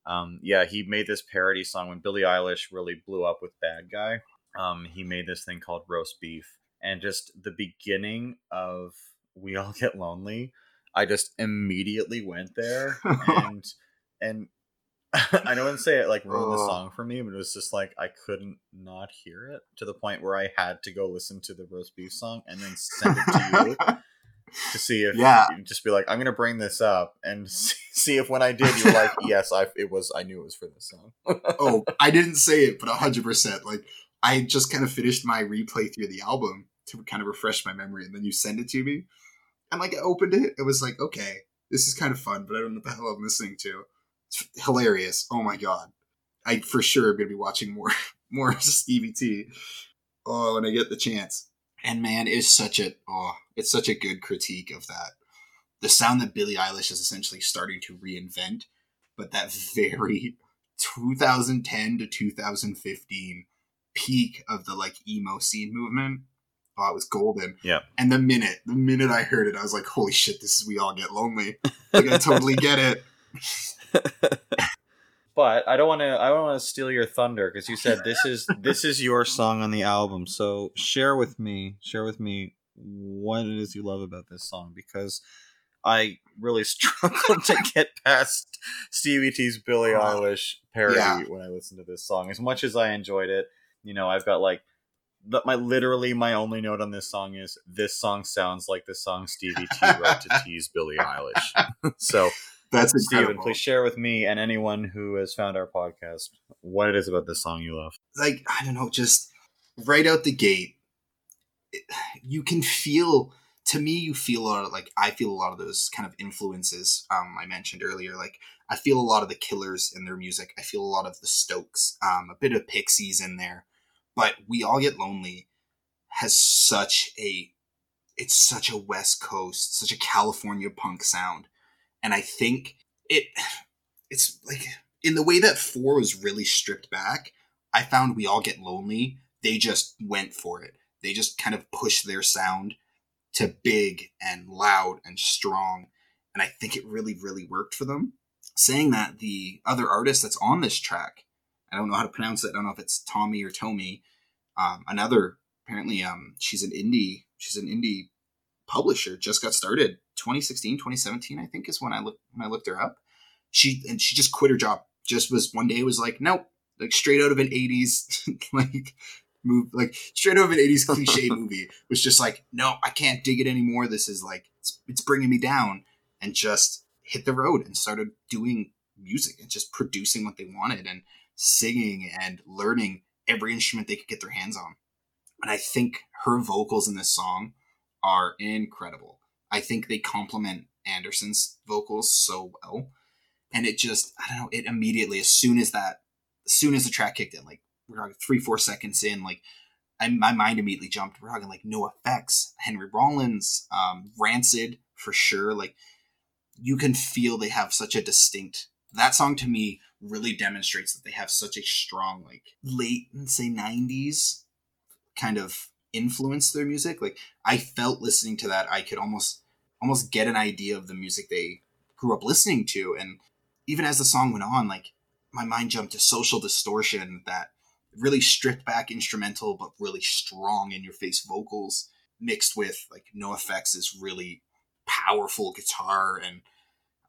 um, yeah, he made this parody song when Billie Eilish really blew up with Bad Guy. Um, he made this thing called Roast Beef, and just the beginning of We All Get Lonely, I just immediately went there and and. I don't want to say it like ruined the song for me, but it was just like I couldn't not hear it to the point where I had to go listen to the roast beef song and then send it to you to see if Yeah. just be like i'm gonna bring this up and see, see if when i did you're like yes i it was i knew it was for this song oh, I didn't say it, but hundred percent. Like I just kind of finished my replay through the album to kind of refresh my memory, and then you send it to me, and like I opened it, it was like, okay, this is kind of fun, but I don't know what the hell I'm listening to. It's hilarious. Oh my god, I for sure am gonna be watching more more Stevie T. Oh, when I get the chance. And man, it's such a oh, it's such a good critique of that. The sound that Billie Eilish is essentially starting to reinvent, but that very 2010 to 2015 peak of the like emo scene movement. Oh, it was golden. Yeah. And the minute, the minute I heard it, I was like, holy shit, this is We All Get Lonely. Like, I totally get it. but i don't want to i don't want to steal your thunder because you said this is this is your song on the album so share with me share with me what it is you love about this song because i really struggled to get past stevie t's billie Uh, eilish parody yeah. when i listened to this song as much as i enjoyed it you know i've got like the, my literally my only note on this song is this song sounds like the song Stevie T wrote to tease Billie Eilish. so That's Steven, incredible. please share with me and anyone who has found our podcast what it is about this song you love. like I don't know, just right out the gate, it, you can feel. To me, you feel a lot of like I feel a lot of those kind of influences. Um, I mentioned earlier, like I feel a lot of the Killers in their music. I feel a lot of the Strokes, um, a bit of Pixies in there, but we all get lonely. Has such a, it's such a West Coast, such a California punk sound, and I think it, it's like in the way that four was really stripped back. I found we all get lonely. They just went for it. They just kind of pushed their sound to big and loud and strong. And I think it really, really worked for them. Saying that, the other artist that's on this track, I don't know how to pronounce it. I don't know if it's Tommy or Tommy. Um, another, apparently, um, she's an indie, she's an indie publisher, just got started 2016, 2017, I think is when I looked, when I looked her up. She, and she just quit her job. Just was one day was like, nope, like straight out of an 80s like move like straight out of an 80s cliche movie was just like no i can't dig it anymore this is like it's, it's bringing me down and just hit the road and started doing music and just producing what they wanted and singing and learning every instrument they could get their hands on and i think her vocals in this song are incredible i think they complement anderson's vocals so well and it just i don't know it immediately as soon as that as soon as the track kicked in, like we're talking three, four seconds in, like I, my mind immediately jumped. We're talking like no effects, Henry Rollins, um, Rancid for sure. Like you can feel they have such a distinct. That song to me really demonstrates that they have such a strong, like late, say '90s kind of influence their music. Like I felt listening to that, I could almost almost get an idea of the music they grew up listening to, and even as the song went on, like my mind jumped to social distortion that really stripped back instrumental but really strong in your face vocals mixed with like no effects is really powerful guitar and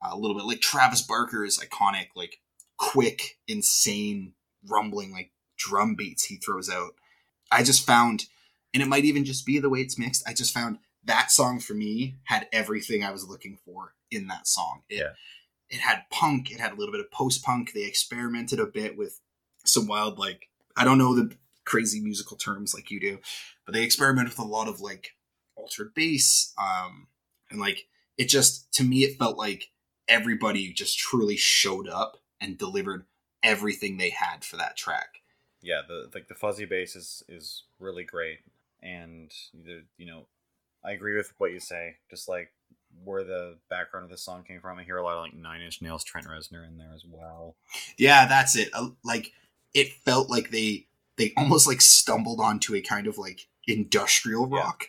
a little bit like Travis Barker's iconic like quick insane rumbling like drum beats he throws out I just found and it might even just be the way it's mixed I just found that song for me had everything I was looking for in that song it, Yeah. it had punk it had a little bit of post punk they experimented a bit with some wild like I don't know the crazy musical terms like you do, but they experimented with a lot of like altered bass, um, and like it just to me it felt like everybody just truly showed up and delivered everything they had for that track. yeah the like the fuzzy bass is is really great and the you know i agree with what you say just like where the background of the song came from i hear a lot of like nine inch nails trent reznor in there as well Yeah, that's it. Uh, like it felt like they they almost like stumbled onto a kind of like industrial Yeah. rock,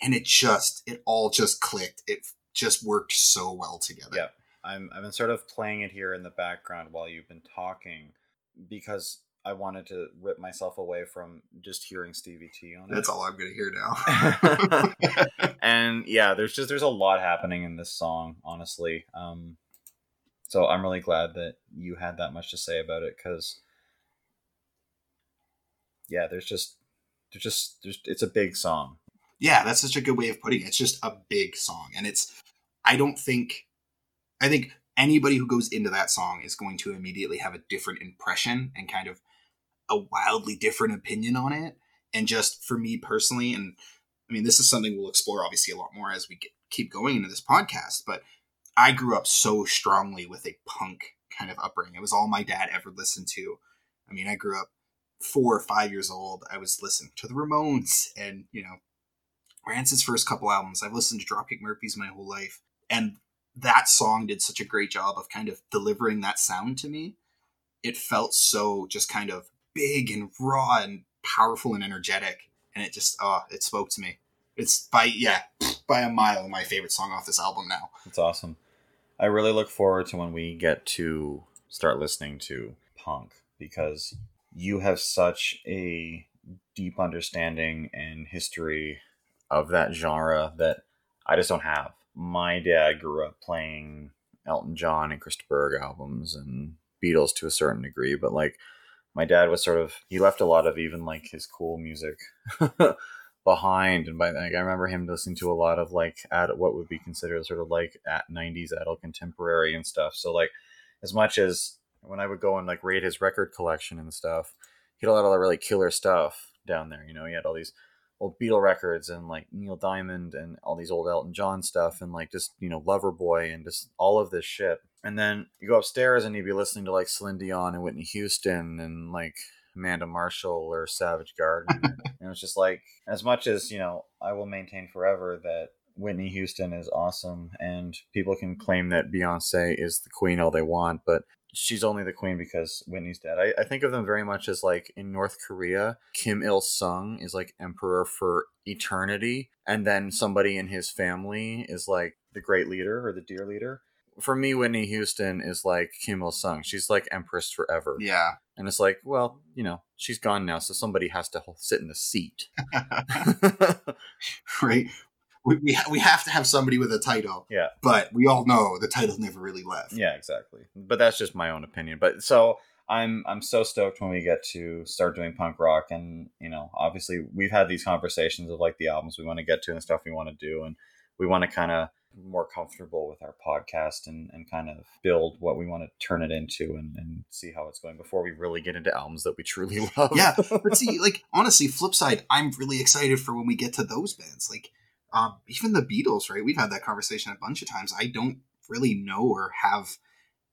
and it just it all just clicked. It just worked so well together. Yeah. I'm I've been sort of playing it here in the background while you've been talking because I wanted to rip myself away from just hearing Stevie T on it. That's all I'm gonna hear now. and yeah, there's just there's a lot happening in this song, honestly. Um, so I'm really glad that you had that much to say about it because, yeah, there's just there's just there's it's a big song. yeah, that's such a good way of putting it. It's just a big song, and it's. I don't think. I think anybody who goes into that song is going to immediately have a different impression and kind of a wildly different opinion on it. And just for me personally, and I mean, this is something we'll explore obviously a lot more as we get, keep going into this podcast. But I grew up so strongly with a punk kind of upbringing. It was all my dad ever listened to. I mean, I grew up four or five years old. I was listening to the Ramones and you know Rancid's first couple albums. I've listened to Dropkick Murphys my whole life, and that song did such a great job of kind of delivering that sound to me. It felt so just kind of big and raw and powerful and energetic, and it just oh, it spoke to me. It's by yeah, by a mile my favorite song off this album now. It's awesome. I really look forward to when we get to start listening to punk because you have such a deep understanding and history of that genre that I just don't have. My dad grew up playing Elton John and Chris de Burgh albums and Beatles to a certain degree, but like my dad was sort of he left a lot of even like his cool music behind. And by like I remember him listening to a lot of like ad, what would be considered sort of like at 90s adult contemporary and stuff. So like as much as when I would go and like rate his record collection and stuff he had a lot of really killer stuff down there you know? He had all these old Beatle records and like Neil Diamond and all these old Elton John stuff and like just you know Loverboy and just all of this shit and then you go upstairs and you'd be listening to like Celine Dion and Whitney Houston and like Amanda Marshall or Savage Garden. and it's just like, as much as, you know, I will maintain forever that Whitney Houston is awesome and people can claim that Beyonce is the queen all they want, but she's only the queen because Whitney's dead. I, I think of them very much as like in North Korea, Kim Il sung is like emperor for eternity, and then somebody in his family is like the great leader or the dear leader. For me, Whitney Houston is like Kim Il sung. She's like empress forever. Yeah, And it's like, well, you know, she's gone now, so somebody has to sit in the seat. right. We we, ha- we have to have somebody with a title. Yeah. but we all know the title never really left. yeah, exactly. But that's just my own opinion. But so I'm I'm so stoked when we get to start doing punk rock, and you know, obviously we've had these conversations of like the albums we want to get to and stuff we want to do, and we want to kind of more comfortable with our podcast and, and kind of build what we want to turn it into and, and see how it's going before we really get into albums that we truly love. Yeah, but see, like honestly, flip side, I'm really excited for when we get to those bands. Like, um, even the Beatles, right? We've had that conversation a bunch of times. I don't really know or have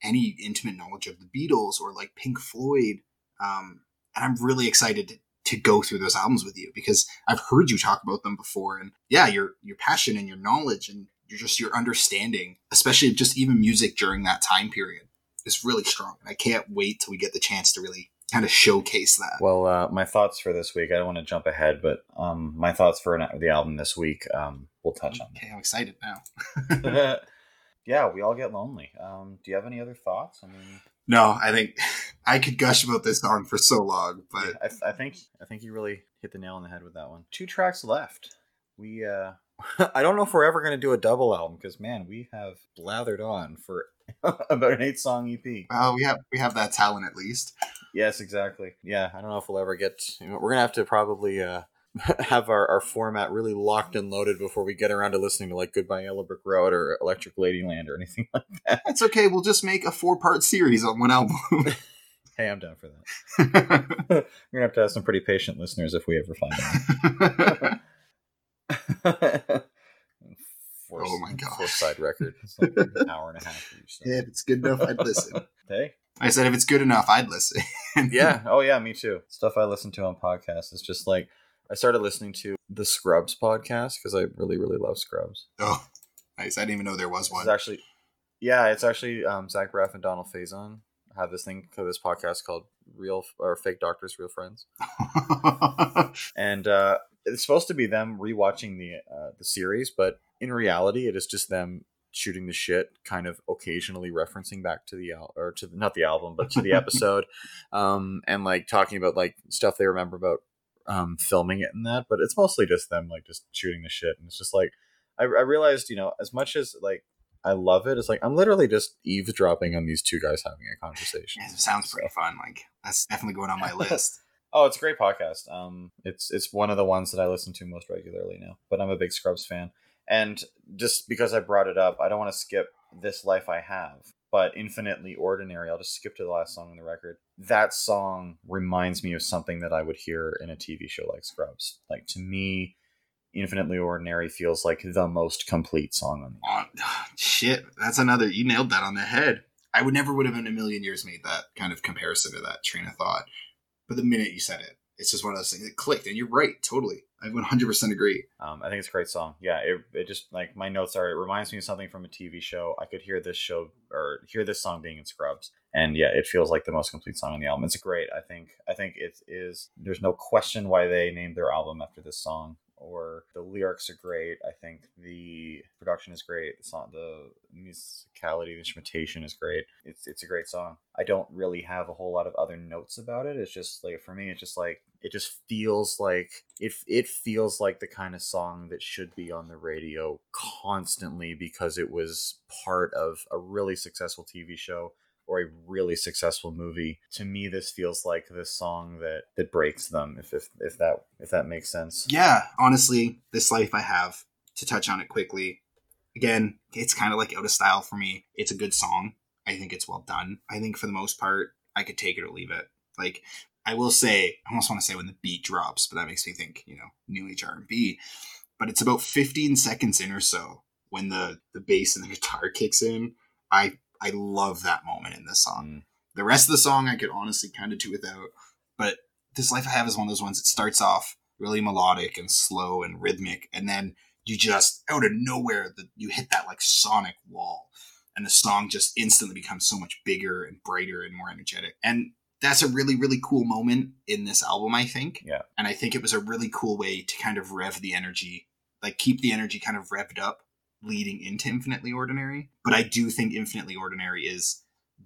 any intimate knowledge of the Beatles or like Pink Floyd, um, and I'm really excited to, to go through those albums with you because I've heard you talk about them before, and yeah, your your passion and your knowledge and your just your understanding, especially just even music during that time period, is really strong. And I can't wait till we get the chance to really kind of showcase that. Well, uh, my thoughts for this week. I don't want to jump ahead, but um, my thoughts for an, the album this week. Um, we'll touch on. Okay, I'm excited now. yeah, we all get lonely. Um, do you have any other thoughts? I mean, No, I think I could gush about this song for so long, but yeah, I, I think I think you really hit the nail on the head with that one. Two tracks left. We uh, I don't know if we're ever going to do a double album because man, we have blathered on for about an eight song EP. well, we have we have that talent at least. Yes, exactly. Yeah, I don't know if we'll ever get. You know, we're gonna have to probably uh, have our, our format really locked and loaded before we get around to listening to like Goodbye Yellow Brick Road or Electric Ladyland or anything like that. That's okay. We'll just make a four part series on one album. Hey, I'm down for that. We're gonna have to have some pretty patient listeners if we ever find out. Force, Oh my. Force side record. It's like an hour and a half if it's good enough, I'd listen. Hey. I said if it's good enough, I'd listen. Yeah. Oh yeah, me too. Stuff I listen to on podcasts is just like I started listening to the Scrubs podcast because I really, really love Scrubs. Oh, nice. I didn't even know there was It's one. actually, yeah, it's actually um, Zach Braff and Donald Faison have this thing for this podcast called "Real" or "Fake Doctors, Real Friends," and uh, it's supposed to be them rewatching the uh, the series, but in reality, it is just them shooting the shit, kind of occasionally referencing back to the al- or to the, not the album, but to the episode, um, and like talking about like stuff they remember about um, filming it and that. But it's mostly just them like just shooting the shit, and it's just like I, I realized, you know, as much as like I love it, it's like I'm literally just eavesdropping on these two guys having a conversation. it sounds pretty fun. Like that's definitely going on my list. Oh, it's a great podcast. Um, it's it's one of the ones that I listen to most regularly now. But I'm a big Scrubs fan, and just because I brought it up, I don't want to skip "This Life I Have." But "Infinitely Ordinary," I'll just skip to the last song on the record. That song reminds me of something that I would hear in a TV show like Scrubs. Like to me, "Infinitely Ordinary" feels like the most complete song on the Oh, shit, that's another. You nailed that on the head. I would never would have in a million years made that kind of comparison to that train of thought. But the minute you said it, it's just one of those things. It clicked, and you're right, totally. I 100% agree. Um, I think it's a great song. Yeah, it, it just like my notes are. It reminds me of something from a TV show. I could hear this show or hear this song being in Scrubs, and yeah, it feels like the most complete song on the album. It's great. I think. I think it is. There's no question why they named their album after this song. Or the lyrics are great. I think the production is great. The song, the musicality, the instrumentation is great. It's it's a great song. I don't really have a whole lot of other notes about it. It's just like for me, it's just like it just feels like it it feels like the kind of song that should be on the radio constantly because it was part of a really successful TV show or a really successful movie. To me this feels like this song that that breaks them if if, if that if that makes sense. Yeah, honestly, this life I have to touch on it quickly. Again, it's kind of like out of style for me. It's a good song. I think it's well done. I think for the most part, I could take it or leave it. Like I will say, I almost want to say when the beat drops, but that makes me think, you know, new age R and B. But it's about 15 seconds in or so when the the bass and the guitar kicks in. I I love that moment in this song. Mm. The rest of the song I could honestly kind of do without, but this life I have is one of those ones. It starts off really melodic and slow and rhythmic, and then you just out of nowhere the, you hit that like sonic wall, and the song just instantly becomes so much bigger and brighter and more energetic. And that's a really really cool moment in this album, I think. Yeah. And I think it was a really cool way to kind of rev the energy, like keep the energy kind of revved up leading into Infinitely Ordinary. But I do think Infinitely Ordinary is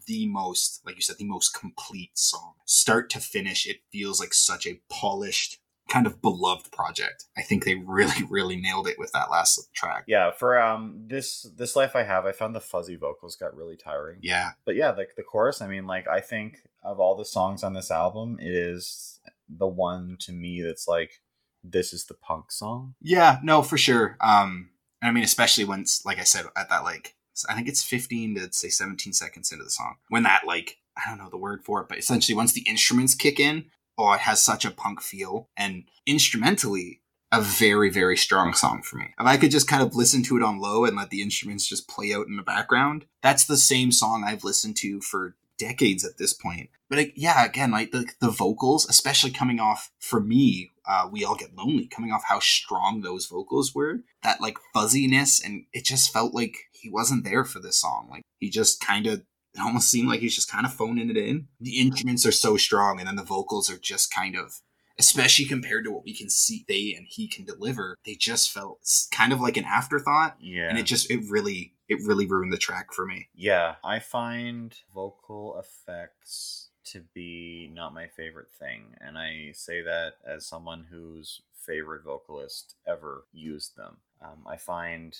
the most, like you said, the most complete song. Start to finish, it feels like such a polished, kind of beloved project. I think they really, really nailed it with that last track. Yeah, for um this this life I have, I found the fuzzy vocals got really tiring. Yeah. But yeah, like the chorus, I mean, like I think of all the songs on this album, it is the one to me that's like this is the punk song. Yeah, no, for sure. Um, I mean, especially when, like I said, at that like, I think it's 15 to say 17 seconds into the song, when that like, I don't know the word for it, but essentially once the instruments kick in, oh, it has such a punk feel, and instrumentally, a very very strong song for me. If I could just kind of listen to it on low and let the instruments just play out in the background, that's the same song I've listened to for decades at this point. But like, yeah, again, like the, the vocals, especially coming off for me, uh, we all get lonely. Coming off how strong those vocals were, that like fuzziness, and it just felt like he wasn't there for this song. Like he just kind of. It almost seemed like he's just kind of phoning it in. The instruments are so strong, and then the vocals are just kind of especially compared to what we can see they and he can deliver. They just felt kind of like an afterthought, Yeah. and it just it really it really ruined the track for me. Yeah, I find vocal effects to be not my favorite thing, and I say that as someone whose favorite vocalist ever used them. Um, I find,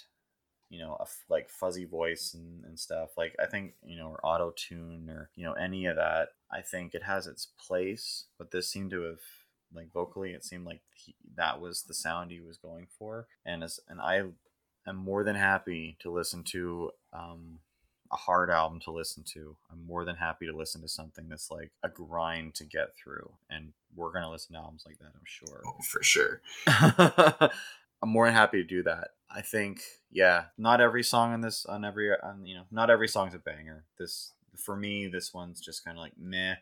you know, a f- like fuzzy voice and, and stuff. Like I think you know, or auto tune or you know any of that. I think it has its place, but this seemed to have like vocally, it seemed like he, that was the sound he was going for, and as and I am more than happy to listen to um, a hard album to listen to. I'm more than happy to listen to something that's like a grind to get through, and we're gonna listen to albums like that, I'm sure. Oh, for sure. I'm more than happy to do that. I think, yeah, not every song on this, on every, on you know, not every song's a banger. This, for me, this one's just kind of like meh,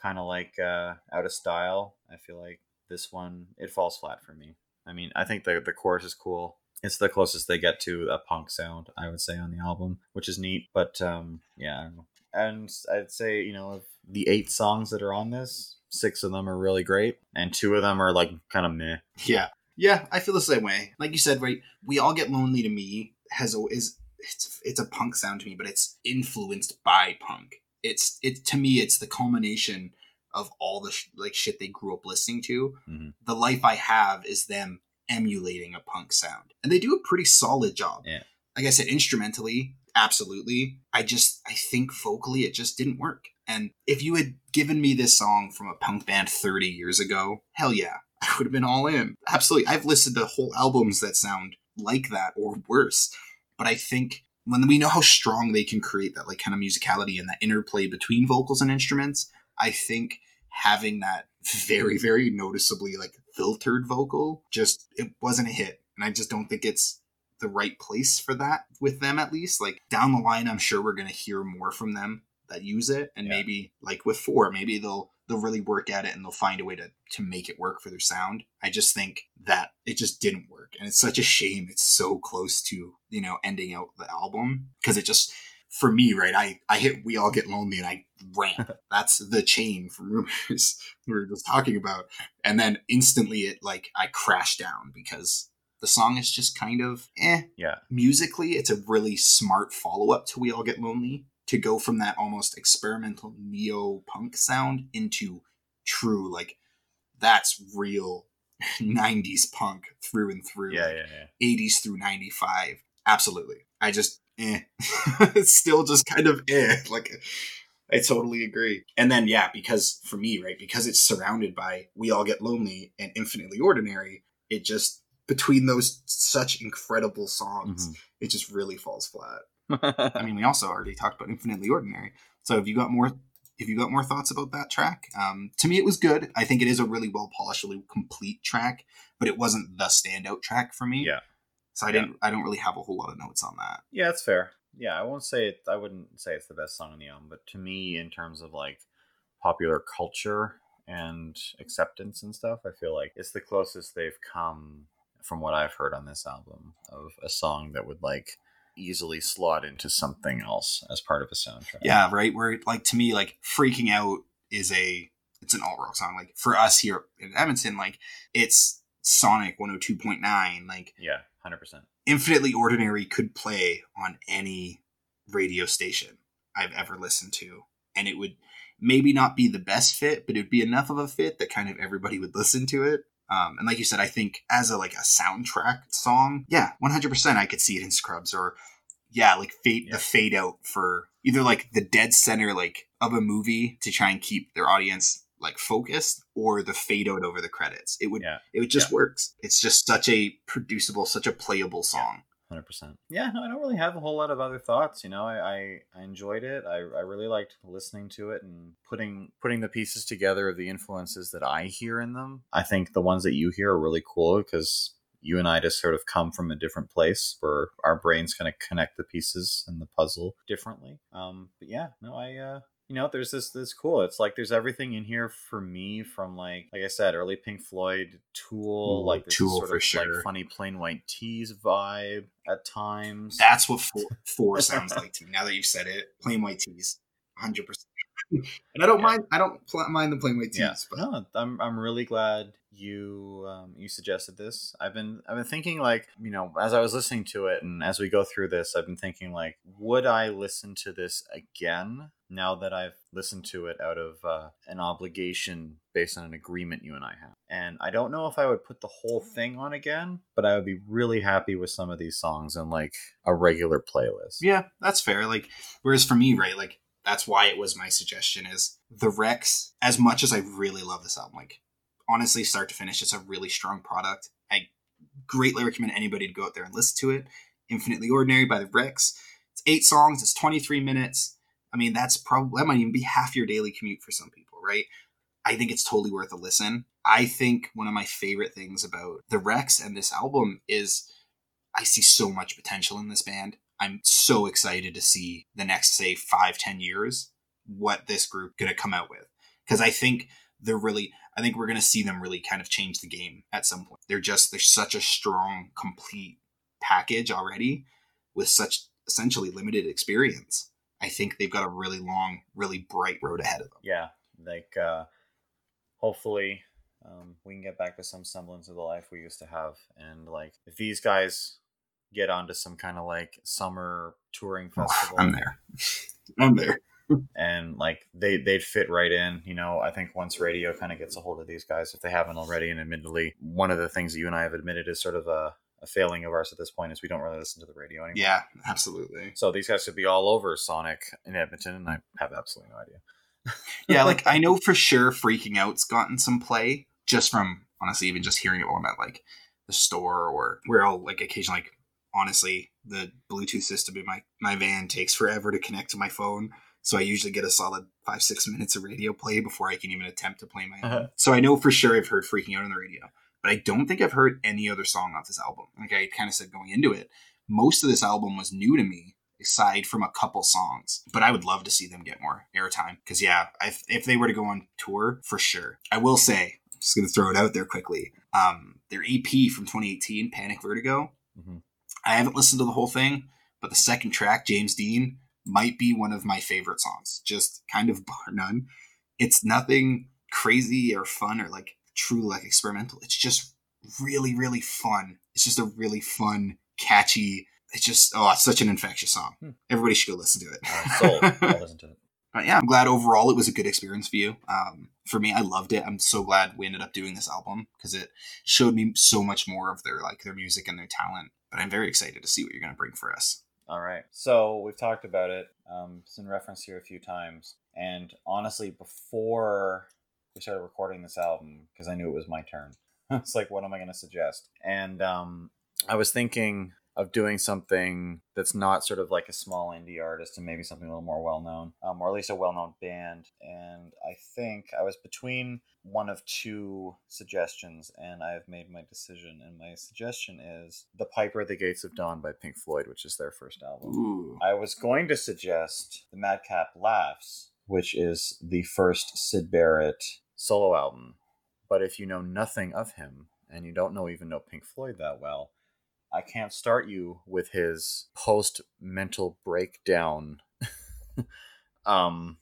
kind of like uh, out of style. I feel like this one it falls flat for me. I mean, I think the the chorus is cool. It's the closest they get to a punk sound, I would say, on the album, which is neat. But um, yeah, and I'd say you know the eight songs that are on this, six of them are really great, and two of them are like kind of meh. Yeah. Yeah, I feel the same way. Like you said, right? We all get lonely to me has is it's it's a punk sound to me, but it's influenced by punk. It's it to me it's the culmination of all the sh- like shit they grew up listening to. Mhm. The life I have is them emulating a punk sound. And they do a pretty solid job. Yeah. Like I said instrumentally, absolutely. I just I think vocally it just didn't work. And if you had given me this song from a punk band 30 years ago, hell yeah, I would have been all in. Absolutely. I've listened to whole albums that sound like that or worse. But I think when we know how strong they can create that like kind of musicality and that interplay between vocals and instruments, I think having that very, very noticeably like filtered vocal just it wasn't a hit. And I just don't think it's the right place for that with them at least. Like down the line, I'm sure we're gonna hear more from them that use it. And Yeah. maybe like with four, maybe they'll they'll really work at it and they'll find a way to to make it work for their sound. I just think that it just didn't work. And it's such a shame it's so close to, you know, ending out the album. Because it just for me, right, I, I hit We All Get Lonely and I ran. That's the chain from rumors we were just talking about. And then instantly it like I crashed down because the song is just kind of eh. Yeah, Musically, it's a really smart follow up to We All Get Lonely to go from that almost experimental neo punk sound into true, like, that's real 90s punk through and through. yeah, yeah, yeah. 80s through 95. Absolutely. I just, eh. it's still just kind of eh. Like, I totally agree. And then, yeah, because for me, right, because it's surrounded by We All Get Lonely and Infinitely Ordinary, it just, between those such incredible songs, Mhm. it just really falls flat. I mean, we also already talked about Infinitely Ordinary. So have you got more? If you got more thoughts about that track, um, to me it was good. I think it is a really well polished, really complete track, but it wasn't the standout track for me. Yeah. So I didn't. I don't really have a whole lot of notes on that. yeah, that's fair. Yeah, I won't say it. I wouldn't say it's the best song on the album, but to me, in terms of like popular culture and acceptance and stuff, I feel like it's the closest they've come from what I've heard on this album of a song that would like easily slot into something else as part of a soundtrack. Yeah, right. Where like to me, like freaking out is a it's an alt rock song. Like for us here in Edmonton, like it's Sonic one hundred two point nine. Like yeah, hundred percent. Infinitely Ordinary could play on any radio station I've ever listened to, and it would maybe not be the best fit, but it'd be enough of a fit that kind of everybody would listen to it. Um, and like you said, I think as a like a soundtrack song, yeah, one hundred percent, I could see it in Scrubs or yeah, like fade Yeah. the fade out for either like the dead center like of a movie to try and keep their audience like focused, or the fade out over the credits. It would Yeah, it just works. It's just such a producible, such a playable song. Hundred percent. Yeah, no, I don't really have a whole lot of other thoughts. You know, I I, I enjoyed it. I, I really liked listening to it and putting putting the pieces together of the influences that I hear in them. I think the ones that you hear are really cool because you and I just sort of come from a different place where our brains kind of connect the pieces and the puzzle differently. Um, but yeah, no, I uh, you know, there's this this cool. It's like there's everything in here for me from like like I said, early Pink Floyd, Tool, Ooh, like Tool sort for of sure. like funny Plain White T's vibe at times. That's what four, four sounds like to me. Now that you've said it, Plain White T's, hundred percent. and I don't mind. I don't pl- mind the playing my tees. Yeah. But No, I'm I'm really glad you um, you suggested this. I've been I've been thinking like you know as I was listening to it and as we go through this, I've been thinking like would I listen to this again now that I've listened to it out of uh, an obligation based on an agreement you and I have. And I don't know if I would put the whole thing on again, but I would be really happy with some of these songs in like a regular playlist. yeah, that's fair. Like, whereas for me, right, like that's why it was my suggestion is the Wrecks. As much as I really love this album, like honestly, start to finish, it's a really strong product. I greatly recommend anybody to go out there and listen to it. Infinitely Ordinary by the Wrecks. It's eight songs. It's twenty three minutes. I mean, that's probably that might even be half your daily commute for some people, right? I think it's totally worth a listen. I think one of my favorite things about the Wrecks and this album is I see so much potential in this band. I'm so excited to see the next, say, five, ten years, what this group gonna come out with. Because I think they're really I think we're gonna see them really kind of change the game at some point. They're just they're such a strong, complete package already with such essentially limited experience. I think they've got a really long, really bright road ahead of them. yeah like uh hopefully um we can get back to some semblance of the life we used to have and like if these guys get onto some kind of like summer touring oh, festival I'm there. I'm there. and like they they'd fit right in you know i think once radio kind of gets a hold of these guys if they haven't already and admittedly one of the things that you and i have admitted is sort of a, a failing of ours at this point is we don't really listen to the radio anymore Yeah, absolutely. so these guys could be all over sonic in edmonton and i have absolutely no idea yeah, like I know for sure Freaking Out's gotten some play just from honestly even just hearing it while I'm at like the store or where I'll like occasionally like honestly the Bluetooth system in my my van takes forever to connect to my phone. So I usually get a solid five, six minutes of radio play before I can even attempt to play my own. Uh-huh. So I know for sure I've heard Freaking Out on the radio. But I don't think I've heard any other song off this album. Like I kind of said going into it, most of this album was new to me aside from a couple songs. But I would love to see them get more airtime because yeah, if, if they were to go on tour, for sure. I will say, I'm just gonna throw it out there quickly. Um, their EP from 2018, Panic Vertigo. Mhm. I haven't listened to the whole thing, but the second track, James Dean, might be one of my favorite songs. Just kind of bar none. It's nothing crazy or fun or like true like experimental. It's just really, really fun. It's just a really fun, catchy. It's just oh, it's such an infectious song. Hmm. Everybody should go listen to it. uh, sold i'll listen to it But yeah, I'm glad overall it was a good experience for you. Um, for me, I loved it. I'm so glad we ended up doing this album because it showed me so much more of their like their music and their talent. But I'm very excited to see what you're going to bring for us. All right. So we've talked about it. Um, it's in reference here a few times. And honestly, before we started recording this album, because I knew it was my turn, it's like, what am I going to suggest? And um, I was thinking of doing something that's not sort of like a small indie artist and maybe something a little more well known, um, or at least a well known band. And I think I was between one of two suggestions, and I've made my decision. And my suggestion is The Piper at the Gates of Dawn by Pink Floyd, which is their first album. Ooh, I was going to suggest The Madcap Laughs, which is the first Syd Barrett solo album. But if you know nothing of him and you don't know even know Pink Floyd that well, I can't start you with his post mental breakdown um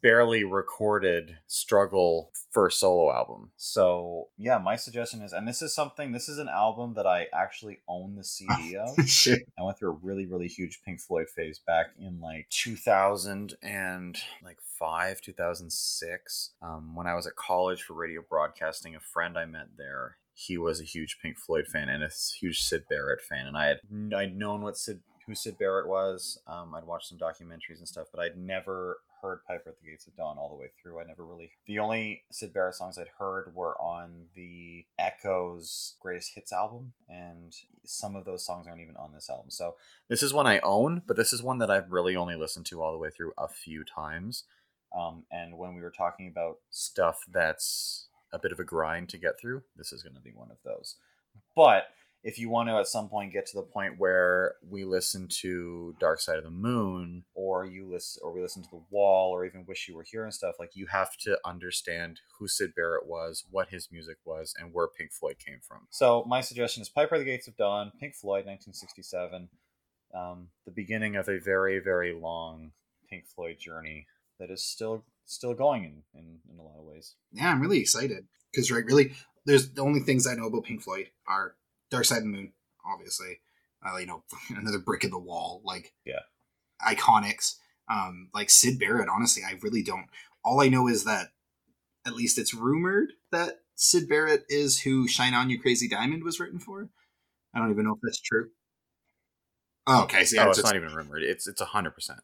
barely recorded struggle first solo album. So, yeah, my suggestion is and this is something this is an album that I actually own the CD of. shit. I went through a really, really huge Pink Floyd phase back in like 2000 and like five, 2006. Um, when I was at college for radio broadcasting, a friend I met there, he was a huge Pink Floyd fan and a huge Syd Barrett fan, and I had I'd known what Syd who Syd Barrett was. Um, I'd watched some documentaries and stuff, but I'd never heard Piper at the Gates of Dawn all the way through. I never really. The only Syd Barrett songs I'd heard were on the Echoes Greatest Hits album, and some of those songs aren't even on this album. So this is one I own, but this is one that I've really only listened to all the way through a few times. Um, and when we were talking about stuff that's a bit of a grind to get through, this is going to be one of those. But if you want to at some point get to the point where we listen to Dark Side of the Moon, or you listen, or we listen to The Wall, or even Wish You Were Here and stuff, like you have to understand who Syd Barrett was, what his music was, and where Pink Floyd came from. So my suggestion is Piper the Gates of Dawn, Pink Floyd, 1967, um, the beginning of a very, very long Pink Floyd journey that is still still going in in, in a lot of ways. Yeah, I'm really excited because right, really, there's the only things I know about Pink Floyd are Dark Side of the Moon, obviously. Uh, you know, another brick in the wall, like Yeah. iconics. Um, like Syd Barrett. Honestly, I really don't. All I know is that at least it's rumored that Syd Barrett is who "Shine On You Crazy Diamond" was written for. I don't even know if that's true. Oh, okay. So yeah, oh, it's it's not even rumored. It's it's a hundred percent.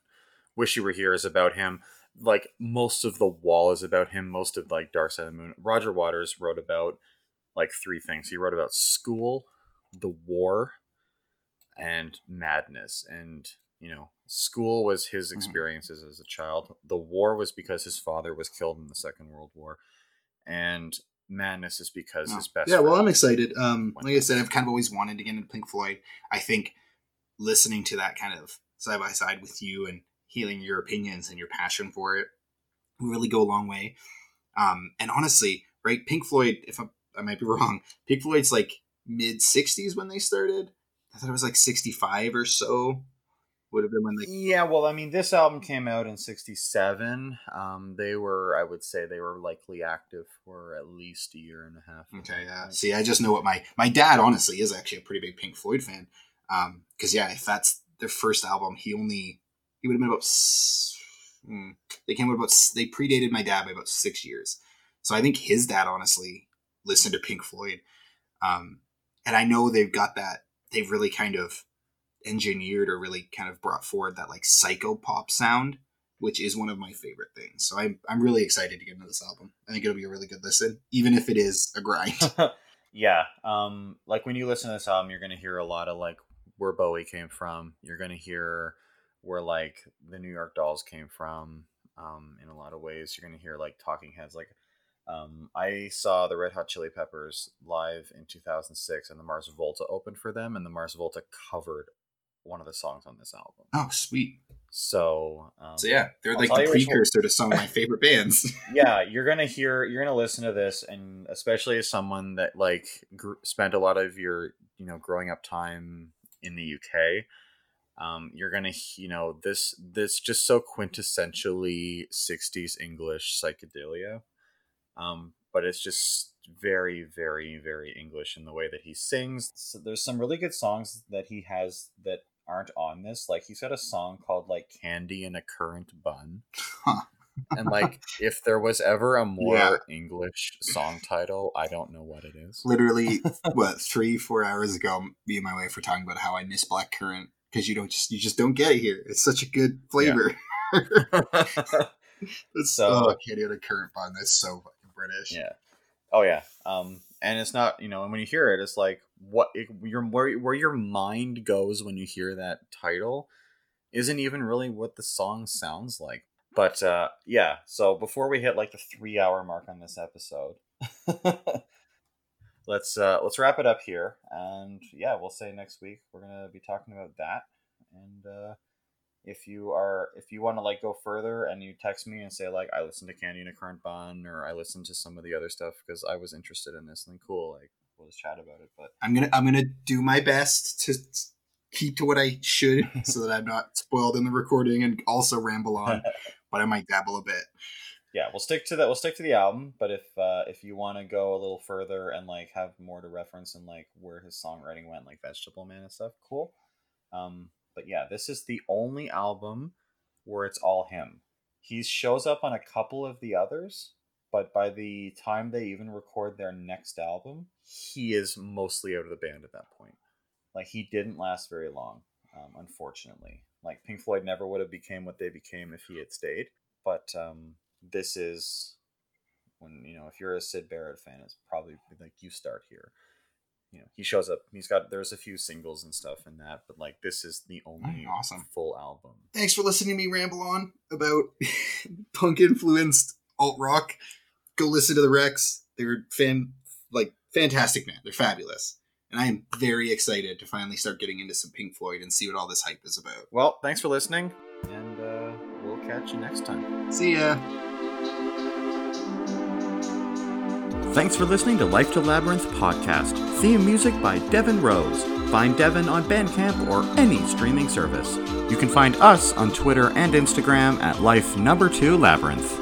Wish You Were Here is about him. Like most of the wall is about him. Most of like Dark Side of the Moon. Roger Waters wrote about like three things. He wrote about school, the war, and madness. And you know, school was his Mhm. experiences as a child. The war was because his father was killed in the Second World War, and madness is because Oh. his best. Yeah, well, I'm excited. Um, like I said, I've kind of always wanted to get into Pink Floyd. I think listening to that kind of side by side with you and hearing your opinions and your passion for it will really go a long way. Um, and honestly, right, Pink Floyd, if I'm, I might be wrong, Pink Floyd's like mid 60s when they started. I thought it was like 65 or so. Would have been when they. Yeah, well, I mean, this album came out in '67. Um, they were, I would say, they were likely active for at least a year and a half. Okay, yeah. See, I just know what my my dad honestly is actually a pretty big Pink Floyd fan. Um, because yeah, if that's their first album, he only he would have been about. hmm, they came out about they predated my dad by about six years, so I think his dad honestly listened to Pink Floyd. Um, and I know they've got that they've really kind of engineered or really kind of brought forward that like psycho pop sound, which is one of my favorite things. So I'm I'm really excited to get into this album. I think it'll be a really good listen, even if it is a grind. yeah, um, like when you listen to this album, you're gonna hear a lot of like where Bowie came from. You're gonna hear where like the New York Dolls came from. Um, in a lot of ways, you're gonna hear like Talking Heads. Like, um, I saw the Red Hot Chili Peppers live in 2006, and the Mars Volta opened for them, and the Mars Volta covered one of the songs on this album. Oh, sweet. So, um, So yeah, they're I'll like the you which one- precursor to some of my favorite bands. yeah, you're gonna hear, you're gonna listen to this, and especially as someone that like gr- spent a lot of your, you know, growing up time in the UK, um, you're gonna, you know, this this just so quintessentially '60s English psychedelia, um, but it's just very, very, very English in the way that he sings. So there's some really good songs that he has that aren't on this. Like he's got a song called like "Candy in a Currant Bun." Huh. and like if there was ever a more Yeah. english song title i don't know what it is Literally, what three, four hours ago, me and my wife were talking about how I miss blackcurrant because you don't just you just don't get it here. It's such a good flavor. It's So- oh, candy on a currant bun. That's so fucking British. yeah oh yeah um and it's not you know and when you hear it it's like what it, your where, where your mind goes when you hear that title isn't even really what the song sounds like but uh yeah so before we hit like the three hour mark on this episode let's uh let's wrap it up here and yeah we'll say next week we're gonna be talking about that and uh if you are if you want to like go further and you text me and say like i listened to candy in a currant bun or i listened to some of the other stuff because i was interested in this then cool like we'll just chat about it but I'm gonna I'm gonna do my best to keep to what I should so that I'm not spoiled in the recording and also ramble on. but I might dabble a bit. Yeah we'll stick to that we'll stick to the album but if uh if you want to go a little further and like have more to reference and like where his songwriting went like vegetable man and stuff cool. Um but yeah this is the only album where it's all him. He shows up on a couple of the others but by the time they even record their next album he is mostly out of the band at that point. Like he didn't last very long um, unfortunately. Like pink floyd never would have became what they became if he had stayed but um, this is when you know if you're a Syd Barrett fan, it's probably like you start here. You know, he shows up. He's got there's a few singles and stuff in that, but like this is the only Awesome. full album. Thanks for listening to me ramble on about punk influenced alt rock. Go listen to the Wrecks. They're fan like fantastic man. They're fabulous. And I am very excited to finally start getting into some Pink Floyd and see what all this hype is about. Well, thanks for listening, and uh, we'll catch you next time. See ya. Thanks for listening to Life to Labyrinth podcast. Theme music by Devin Rose. find Devon on Bandcamp or any streaming service. You can find us on Twitter and Instagram at Life Number Two Labyrinth.